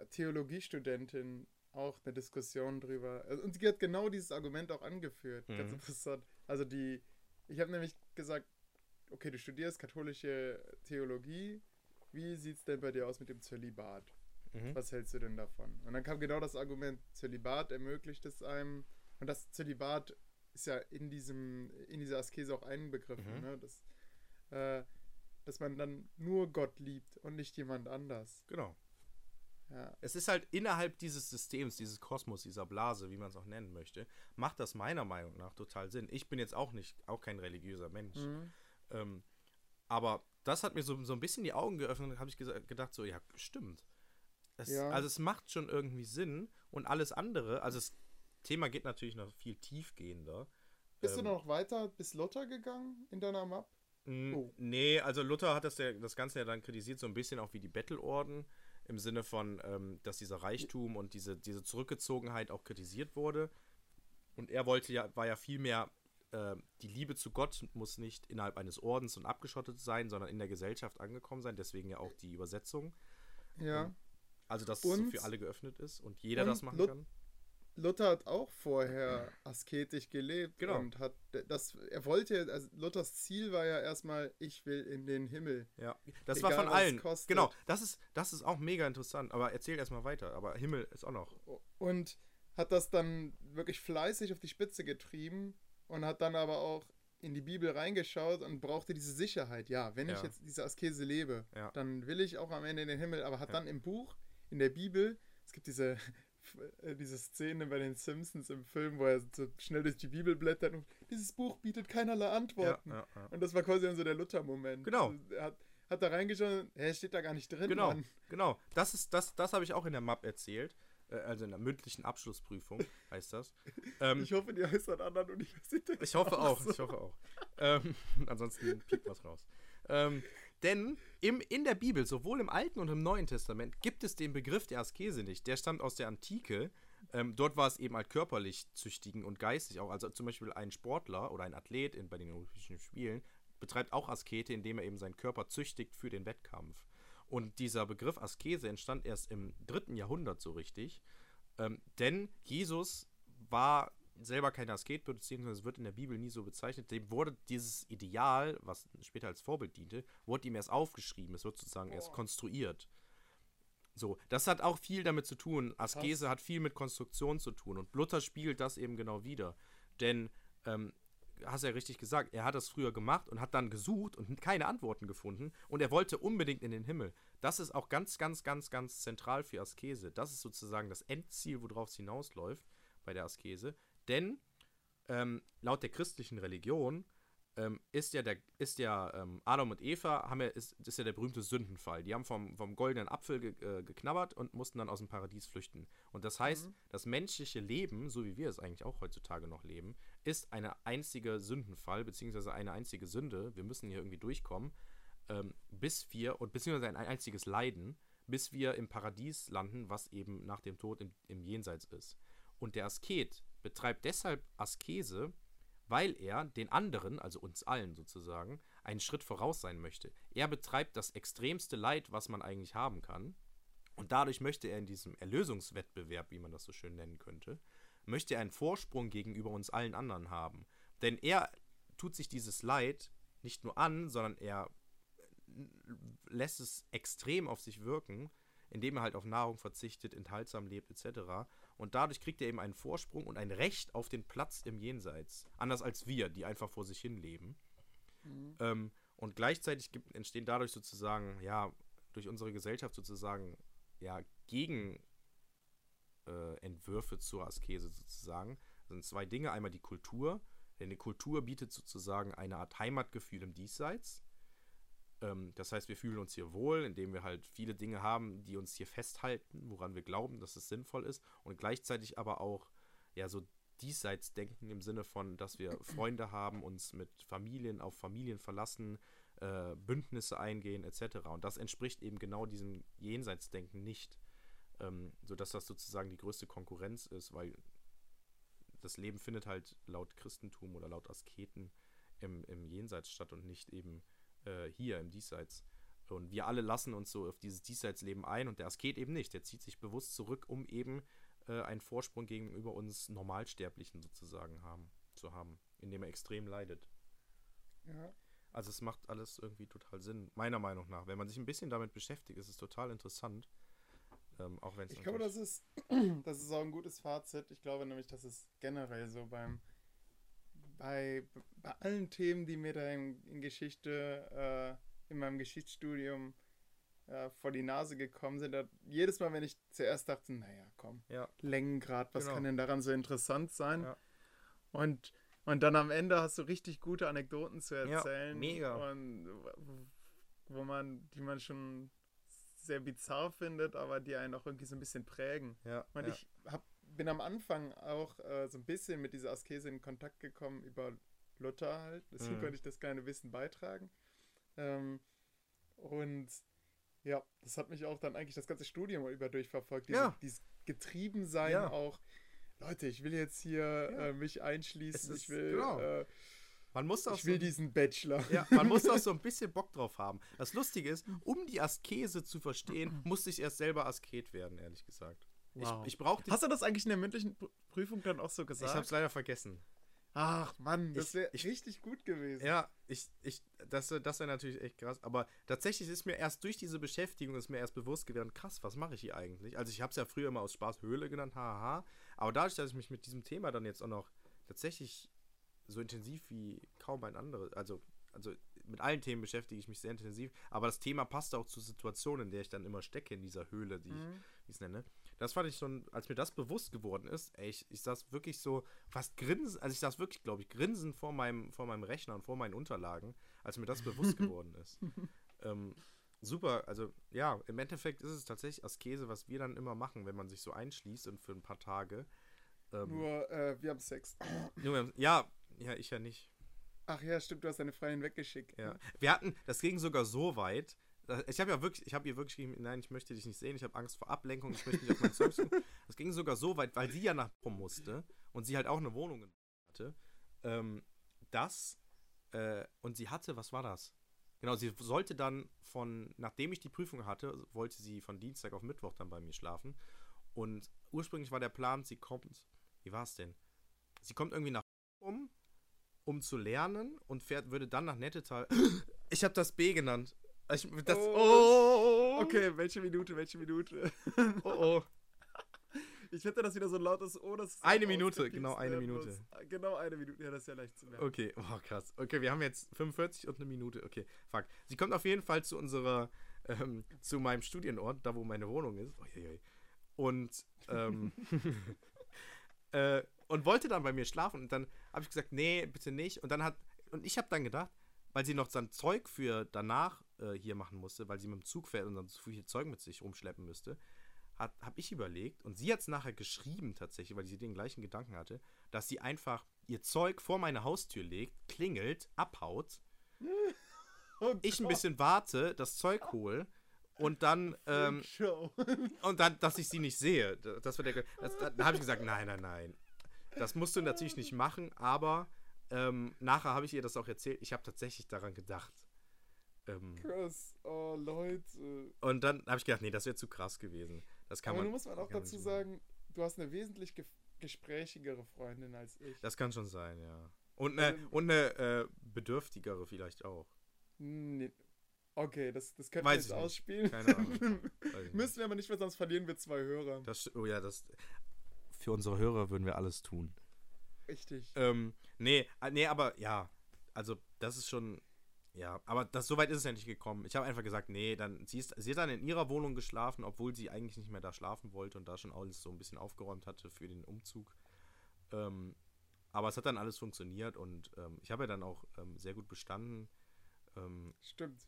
äh, Theologiestudentin auch eine Diskussion drüber. Also, Und sie hat genau dieses Argument auch angeführt. Ganz Mhm. interessant. Also die, ich habe nämlich gesagt, okay, du studierst katholische Theologie. Wie sieht's denn bei dir aus mit dem Zölibat? Mhm. Was hältst du denn davon? Und dann kam genau das Argument, Zölibat ermöglicht es einem. Und das Zölibat ist ja in diesem, in dieser Askese auch einbegriffen, Mhm. ne? Das, äh, dass man dann nur Gott liebt und nicht jemand anders. Genau. Ja. Es ist halt innerhalb dieses Systems, dieses Kosmos, dieser Blase, wie man es auch nennen möchte, macht das meiner Meinung nach total Sinn. Ich bin jetzt auch nicht, auch kein religiöser Mensch. Mhm. Ähm, aber das hat mir so, so ein bisschen die Augen geöffnet und habe ich gesa- gedacht, so, ja, stimmt. Es, Ja. Also es macht schon irgendwie Sinn und alles andere, also das Thema geht natürlich noch viel tiefgehender. Bist Ähm, du noch weiter bis Luther gegangen in deiner Map? Mm, Oh. Nee, also Luther hat das, ja, das Ganze ja dann kritisiert, so ein bisschen auch wie die Bettelorden, im Sinne von, ähm, dass dieser Reichtum und diese, diese Zurückgezogenheit auch kritisiert wurde. Und er wollte ja, war ja vielmehr, äh, die Liebe zu Gott muss nicht innerhalb eines Ordens und abgeschottet sein, sondern in der Gesellschaft angekommen sein, deswegen ja auch die Übersetzung. Ja. Also, dass es Und- für alle geöffnet ist und jeder und das machen Lut- kann. Luther hat auch vorher asketisch gelebt Genau. und hat das, er wollte, also Luthers Ziel war ja erstmal, ich will in den Himmel. Ja, das Egal, war von es allen. Genau, das ist, das ist auch mega interessant. Aber erzähl erstmal weiter. Aber Himmel ist auch noch. Und hat das dann wirklich fleißig auf die Spitze getrieben und hat dann aber auch in die Bibel reingeschaut und brauchte diese Sicherheit. Ja, wenn ich Ja. jetzt diese Askese lebe, Ja. dann will ich auch am Ende in den Himmel. Aber hat Ja. dann im Buch, in der Bibel, es gibt diese, äh, diese Szene bei den Simpsons im Film, wo er so schnell durch die Bibel blättert und dieses Buch bietet keinerlei Antworten. ja, ja. Und das war quasi dann so der Luther-Moment. Genau. Also Er hat, hat da reingeschaut, hä, steht da gar nicht drin, Genau, Mann. genau. Das ist das, das habe ich auch in der MAP erzählt. Äh, also in der mündlichen Abschlussprüfung heißt das. Ähm, Ich hoffe, die heißt an anderen Universitäten. ich hoffe auch, so. ich hoffe auch. Ähm, ansonsten piept was raus. Ähm, denn im, in der Bibel, sowohl im Alten und im Neuen Testament, gibt es den Begriff der Askese nicht. Der stammt aus der Antike. Ähm, dort war es eben halt körperlich züchtigen und geistig auch. Also zum Beispiel ein Sportler oder ein Athlet in, bei den Olympischen Spielen betreibt auch Askete, indem er eben seinen Körper züchtigt für den Wettkampf. Und dieser Begriff Askese entstand erst im dritten Jahrhundert so richtig. Ähm, denn Jesus war selber kein Asket, beziehungsweise wird in der Bibel nie so bezeichnet, dem wurde dieses Ideal, was später als Vorbild diente, wurde ihm erst aufgeschrieben, es wird sozusagen erst konstruiert. So, das hat auch viel damit zu tun. Askese Krass. hat viel mit Konstruktion zu tun und Luther spiegelt das eben genau wieder. Denn, ähm, hast ja richtig gesagt, er hat das früher gemacht und hat dann gesucht und keine Antworten gefunden und er wollte unbedingt in den Himmel. Das ist auch ganz, ganz, ganz, ganz zentral für Askese. Das ist sozusagen das Endziel, worauf es hinausläuft bei der Askese. Denn ähm, laut der christlichen Religion ähm, ist ja, der, ist ja ähm, Adam und Eva, haben ja, ist, ist ja der berühmte Sündenfall. Die haben vom, vom goldenen Apfel ge, äh, geknabbert und mussten dann aus dem Paradies flüchten. Und das heißt, das menschliche Leben, so wie wir es eigentlich auch heutzutage noch leben, ist eine einzige Sündenfall, beziehungsweise eine einzige Sünde. Wir müssen hier irgendwie durchkommen, ähm, bis wir, und beziehungsweise ein einziges Leiden, bis wir im Paradies landen, was eben nach dem Tod im, im Jenseits ist. Und der Asket betreibt deshalb Askese, weil er den anderen, also uns allen sozusagen, einen Schritt voraus sein möchte. Er betreibt das extremste Leid, was man eigentlich haben kann. Und dadurch möchte er in diesem Erlösungswettbewerb, wie man das so schön nennen könnte, möchte er einen Vorsprung gegenüber uns allen anderen haben. Denn er tut sich dieses Leid nicht nur an, sondern er lässt es extrem auf sich wirken, indem er halt auf Nahrung verzichtet, enthaltsam lebt etc. Und dadurch kriegt er eben einen Vorsprung und ein Recht auf den Platz im Jenseits. Anders als wir, die einfach vor sich hin leben. Ähm, und gleichzeitig gibt, entstehen dadurch sozusagen, ja, durch unsere Gesellschaft sozusagen, ja, Gegenentwürfe äh, Entwürfe zur Askese sozusagen. Das sind zwei Dinge. Einmal die Kultur, denn die Kultur bietet sozusagen eine Art Heimatgefühl im Diesseits. Ähm, das heißt, wir fühlen uns hier wohl, indem wir halt viele Dinge haben, die uns hier festhalten, woran wir glauben, dass es sinnvoll ist. Und gleichzeitig aber auch, ja, so Diesseitsdenken im Sinne von, dass wir Freunde haben, uns mit Familien auf Familien verlassen, äh, Bündnisse eingehen, etc. Und das entspricht eben genau diesem Jenseitsdenken nicht. Ähm, sodass das sozusagen die größte Konkurrenz ist, weil das Leben findet halt laut Christentum oder laut Asketen im, im Jenseits statt und nicht eben äh, hier im Diesseits. Und wir alle lassen uns so auf dieses Diesseitsleben ein und der Asket eben nicht. Der zieht sich bewusst zurück, um eben äh, einen Vorsprung gegenüber uns Normalsterblichen sozusagen haben, zu haben, indem er extrem leidet. Ja. Also es macht alles irgendwie total Sinn, meiner Meinung nach. Wenn man sich ein bisschen damit beschäftigt, ist es total interessant. Ähm, auch wenn es Ich glaube, das ist, das ist auch ein gutes Fazit. Ich glaube nämlich, dass es generell so beim bei, bei allen Themen, die mir da in, in Geschichte, äh, in meinem Geschichtsstudium äh, vor die Nase gekommen sind, jedes Mal, wenn ich zuerst dachte, naja, komm, ja, Längengrad, was Genau. kann denn daran so interessant sein? Ja. Und, und dann am Ende hast du richtig gute Anekdoten zu Ja, erzählen. mega. Und wo man, die man schon sehr bizarr findet, aber die einen auch irgendwie so ein bisschen prägen. ja, Und ja. ich hab, bin am Anfang auch äh, so ein bisschen mit dieser Askese in Kontakt gekommen über Luther halt. Deswegen Mhm. konnte ich das kleine Wissen beitragen. Ähm, und ja, das hat mich auch dann eigentlich das ganze Studium über durchverfolgt. Diese, Ja. Dieses Getriebensein Ja. auch. Leute, ich will jetzt hier Ja. äh, mich einschließen. Ist- ich will, genau. äh, Man muss auch ich will so, diesen Bachelor. ja, man muss auch so ein bisschen Bock drauf haben. Das Lustige ist, um die Askese zu verstehen, musste ich erst selber Asket werden, ehrlich gesagt. Wow. Ich, ich brauchte Hast du das eigentlich in der mündlichen Pr- Prüfung dann auch so Ich gesagt? hab's leider vergessen. Ach Mann, das wäre ich- richtig gut gewesen. Ja, ich, ich, das, das wäre natürlich echt krass. Aber tatsächlich ist mir erst durch diese Beschäftigung ist mir erst bewusst geworden, krass, was mache ich hier eigentlich? Also ich habe es ja früher immer aus Spaß Höhle genannt, haha. Aber dadurch, dass ich mich mit diesem Thema dann jetzt auch noch tatsächlich so intensiv wie kaum ein anderes, also, also mit allen Themen beschäftige ich mich sehr intensiv, aber das Thema passt auch zur Situation, in der ich dann immer stecke in dieser Höhle, die ich Mhm. wie ich es nenne. Das fand ich schon, als mir das bewusst geworden ist, ey, ich, ich saß wirklich so fast grinsen, also ich saß wirklich, glaube ich, grinsen vor meinem, vor meinem Rechner und vor meinen Unterlagen, als mir das bewusst geworden ist. Ähm, super, also ja, im Endeffekt ist es tatsächlich Askese, was wir dann immer machen, wenn man sich so einschließt und für ein paar Tage. Ähm, Nur, äh, wir haben Sex. nur, ja, ja, ich ja nicht. Ach ja, stimmt, du hast deine Freundin weggeschickt. Ja. Wir hatten, das ging sogar so weit. Ich habe ja wirklich, ich habe ihr wirklich geschrieben, nein, ich möchte dich nicht sehen, ich habe Angst vor Ablenkung, ich möchte nicht auf mein Zeug gucken. Das ging sogar so weit, weil sie ja nach Bochum musste und sie halt auch eine Wohnung hatte, ähm, dass, äh, und sie hatte, was war das? Genau, sie sollte dann von, nachdem ich die Prüfung hatte, wollte sie von Dienstag auf Mittwoch dann bei mir schlafen. Und ursprünglich war der Plan, sie kommt, wie war es denn? sie kommt irgendwie nach um, um zu lernen und fährt, würde dann nach Nettetal. Ich habe das B genannt. Ich, das, Oh, oh, Okay, welche Minute, welche Minute? Oh, oh. Ich finde das wieder so ein lautes O, dass es Eine Minute, genau eine werden Minute. muss. Genau eine Minute, ja, das ist ja leicht zu merken. Okay, oh krass. Okay, wir haben jetzt 45 und eine Minute. Okay, fuck. Sie kommt auf jeden Fall zu unserer, ähm, zu meinem Studienort, da wo meine Wohnung ist. Uiuiui. Und, ähm, äh, und wollte dann bei mir schlafen. Und dann habe ich gesagt, nee, bitte nicht. Und dann hat, und ich habe dann gedacht, weil sie noch sein Zeug für danach äh, hier machen musste, weil sie mit dem Zug fährt und dann so viel Zeug mit sich rumschleppen müsste, habe ich überlegt, und sie hat es nachher geschrieben tatsächlich, weil sie den gleichen Gedanken hatte, dass sie einfach ihr Zeug vor meine Haustür legt, klingelt, abhaut, Oh ich ein bisschen warte, das Zeug hole und dann, ähm, und dann, dass ich sie nicht sehe. Das war der, das, da da habe ich gesagt, nein, nein, nein. Das musst du natürlich nicht machen, aber ähm, nachher habe ich ihr das auch erzählt. Ich habe tatsächlich daran gedacht. Ähm, Krass, oh Leute. und dann habe ich gedacht, nee, das wäre zu krass gewesen. Das kann Aber man. nun muss man auch dazu sagen, du hast eine wesentlich ge gesprächigere Freundin als ich. Das kann schon sein, ja. Und eine, Ähm, und eine äh, bedürftigere vielleicht auch. Nee. Okay, das, das können wir ich jetzt ausspielen. Keine Ahnung. Müssen wir aber nicht, weil sonst verlieren wir zwei Hörer. Das, oh ja, das. Für unsere Hörer würden wir alles tun. Richtig. Ähm, nee, äh, nee, aber ja. Also, das ist schon. Ja, aber das, so weit ist es ja nicht gekommen. Ich habe einfach gesagt, nee, dann, sie, ist, sie hat dann in ihrer Wohnung geschlafen, obwohl sie eigentlich nicht mehr da schlafen wollte und da schon alles so ein bisschen aufgeräumt hatte für den Umzug. Ähm, aber es hat dann alles funktioniert und ähm, ich habe ja dann auch ähm, sehr gut bestanden. Ähm, Stimmt.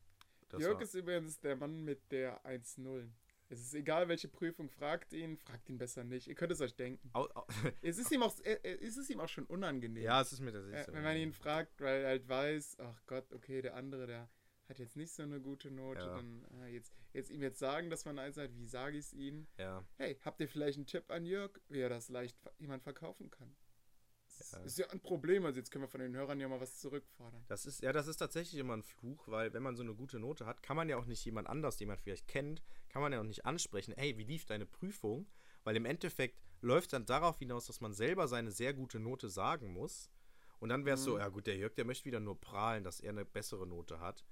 Jörg war- ist übrigens der Mann mit der 1-0. Es ist egal, welche Prüfung, fragt ihn, fragt ihn besser nicht. Ihr könnt es euch denken. au, au, Es ist ihm auch, äh, äh, es ist ihm auch schon unangenehm. ja, es ist mir äh, tatsächlich so. wenn man ihn fragt, weil er halt weiß, ach Gott, okay, der andere, der hat jetzt nicht so eine gute Note, Ja. dann äh, jetzt, jetzt ihm jetzt sagen, dass man eins hat, wie sage ich es ihm? Ja, Hey, habt ihr vielleicht einen Tipp an Jörg, wie er das leicht jemand verkaufen kann? Das Ja. ist ja ein Problem, also jetzt können wir von den Hörern ja mal was zurückfordern. Das ist, ja, das ist tatsächlich immer ein Fluch, weil wenn man so eine gute Note hat, kann man ja auch nicht jemand anders, den man vielleicht kennt, kann man ja auch nicht ansprechen, hey, wie lief deine Prüfung? Weil im Endeffekt läuft dann darauf hinaus, dass man selber seine sehr gute Note sagen muss. Und dann wäre es so, Mhm. ja gut, der Jörg, der möchte wieder nur prahlen, dass er eine bessere Note hat.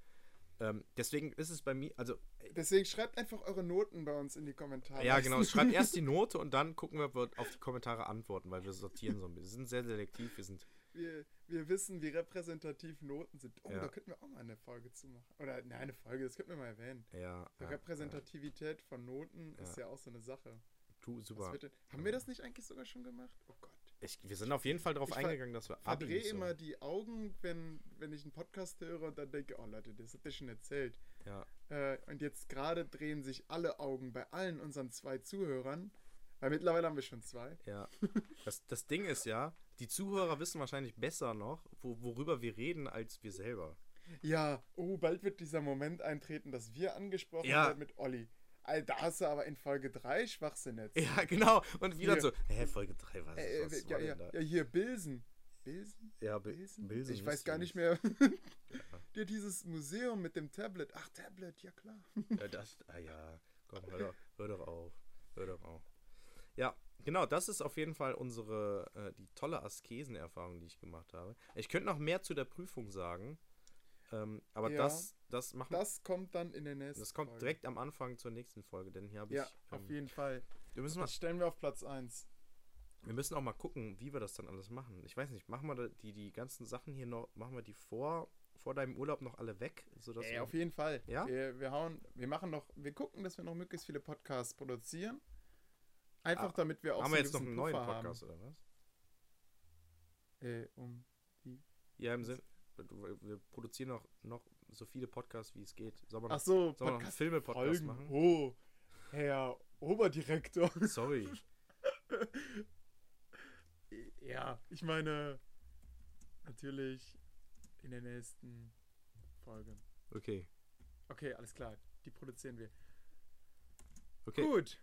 Ähm, deswegen ist es bei mir, also, Deswegen schreibt einfach eure Noten bei uns in die Kommentare. ja genau, schreibt erst die Note und dann gucken wir, ob wir auf die Kommentare antworten, weil wir sortieren so ein bisschen. Wir sind sehr selektiv, wir sind, wir, wir wissen, wie repräsentativ Noten sind. Oh, Ja. da könnten wir auch mal eine Folge zu machen. Oder, nein, eine Folge, das könnten wir mal erwähnen. ja, ja, Repräsentativität von Noten ist Ja. ja auch so eine Sache. du, super. denn, haben wir das nicht eigentlich sogar schon gemacht? Oh Gott. Ich, wir sind auf jeden Fall darauf Ich eingegangen, dass wir Abi verdrehe nicht so- immer die Augen, wenn, wenn ich einen Podcast höre und dann denke, oh Leute, das habt ihr schon erzählt. Ja, Äh, und jetzt gerade drehen sich alle Augen bei allen unseren zwei Zuhörern, weil mittlerweile haben wir schon zwei. ja. Das, das Ding ist ja, die Zuhörer wissen wahrscheinlich besser noch, wo, worüber wir reden, als wir selber. Ja, oh, bald wird dieser Moment eintreten, dass wir angesprochen Ja. werden mit Olli. Alter, da hast du aber in Folge 3 Schwachsinn jetzt. Ja, genau. Und dann Hier. so, hä, Folge 3, was, Äh, was äh, war ja, ja, da? ja, hier, Bilsen. Bilsen? Ja, Bi- Bilsen? Bilsen ich weiß gar ich nicht mehr. ja, dieses Museum mit dem Tablet. Ach, Tablet, ja klar. Ja, das, ah ja, komm, hör doch, hör doch auf. Hör doch auf. Ja, genau, das ist auf jeden Fall unsere, äh, die tolle Askesenerfahrung, die ich gemacht habe. Ich könnte noch mehr zu der Prüfung sagen, ähm, aber Ja, das, das machen Das kommt dann in der nächsten Das kommt Folge. direkt am Anfang zur nächsten Folge, denn hier habe Ja, ich. auf Ähm, jeden Fall. wir, müssen mal, Das stellen wir auf Platz 1. wir müssen auch mal gucken, wie wir das dann alles machen. Ich weiß nicht, machen wir die, die ganzen Sachen hier noch, machen wir die vor, vor deinem Urlaub noch alle weg? Sodass Ey, wir, auf jeden Fall. Ja? Wir, wir hauen, wir machen noch, wir gucken, dass wir noch möglichst viele Podcasts produzieren. Einfach Ah, damit wir auch haben so wir jetzt noch einen neuen Puffer Podcast oder was? Haben. Äh, um, Ja, im Sinn, wir produzieren noch, noch so viele Podcasts, wie es geht. Sollen wir ach noch, so, einen Podcast Filme-Podcast Folgen. machen? Oh, Herr Oberdirektor. Sorry. ja, ich meine, natürlich in der nächsten Folge. Okay. Okay, alles klar. Die produzieren wir. Okay. Gut.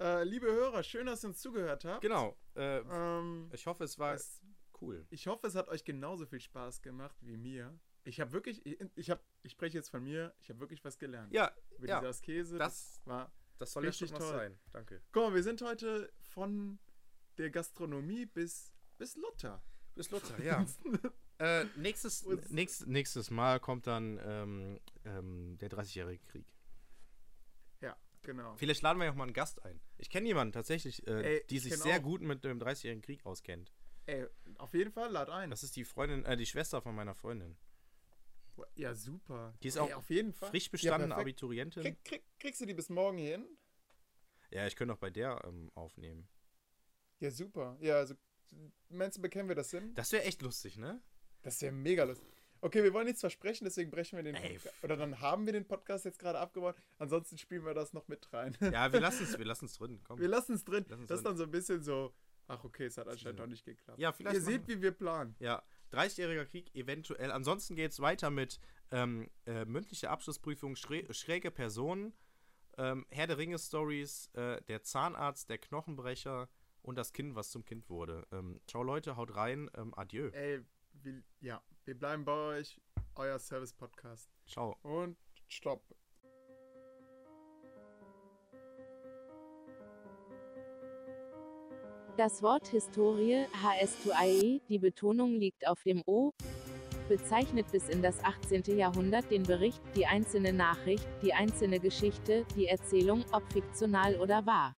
Äh, liebe Hörer, schön, dass ihr uns zugehört habt. Genau. Äh, Ähm, ich hoffe, es war es, cool. ich hoffe, es hat euch genauso viel Spaß gemacht wie mir. Ich habe wirklich, ich, habe, ich spreche jetzt von mir, ich habe wirklich was gelernt. Ja, Über ja, diese Askese. das- war. das soll ja richtig schon was toll. sein. Danke. Guck mal, wir sind heute von der Gastronomie bis bis Luther. Bis Luther, ja. äh, nächstes, nächstes, nächstes Mal kommt dann ähm, ähm, der 30-jährige Krieg. Ja, genau. Vielleicht laden wir ja auch mal einen Gast ein. Ich kenne jemanden tatsächlich, äh, Ey, die ich sich sehr auch. gut mit dem 30-jährigen Krieg auskennt. Ey, auf jeden Fall, lad ein. Das ist die Freundin, äh, die Schwester von meiner Freundin. ja, super. Die ist Ey, auch auf jeden Fall. Frisch bestandene ja. Abiturientin. Krieg, krieg, kriegst du die bis morgen hin? Ja, ich könnte auch bei der ähm, aufnehmen. Ja, super. Ja, also, meinst du, bekennen wir das hin? Das wäre echt lustig, ne? Das ja mega lustig. Okay, wir wollen nichts versprechen, deswegen brechen wir den Ey, Podcast. Oder dann haben wir den Podcast jetzt gerade abgebaut. Ansonsten spielen wir das noch mit rein. Ja, wir lassen es wir lassen's drin. Komm. Wir lassen es drin. Lassen's das ist dann so ein bisschen so, ach okay, es hat anscheinend doch nicht geklappt. Ja, vielleicht Ihr seht, wie wir planen. Ja, 30-jähriger Krieg eventuell. Ansonsten geht es weiter mit ähm, äh, mündliche Abschlussprüfung, schrä schräge Personen, ähm, Herr der Ringe-Stories, äh, der Zahnarzt, der Knochenbrecher und das Kind, was zum Kind wurde. Ähm, ciao Leute, haut rein, ähm, adieu. Ey, wir, ja, wir bleiben bei euch. Euer Service-Podcast. Ciao. Und stopp. Das Wort Historie, HS2IE, die Betonung liegt auf dem O, bezeichnet bis in das 18. Jahrhundert den Bericht, die einzelne Nachricht, die einzelne Geschichte, die Erzählung, ob fiktional oder wahr.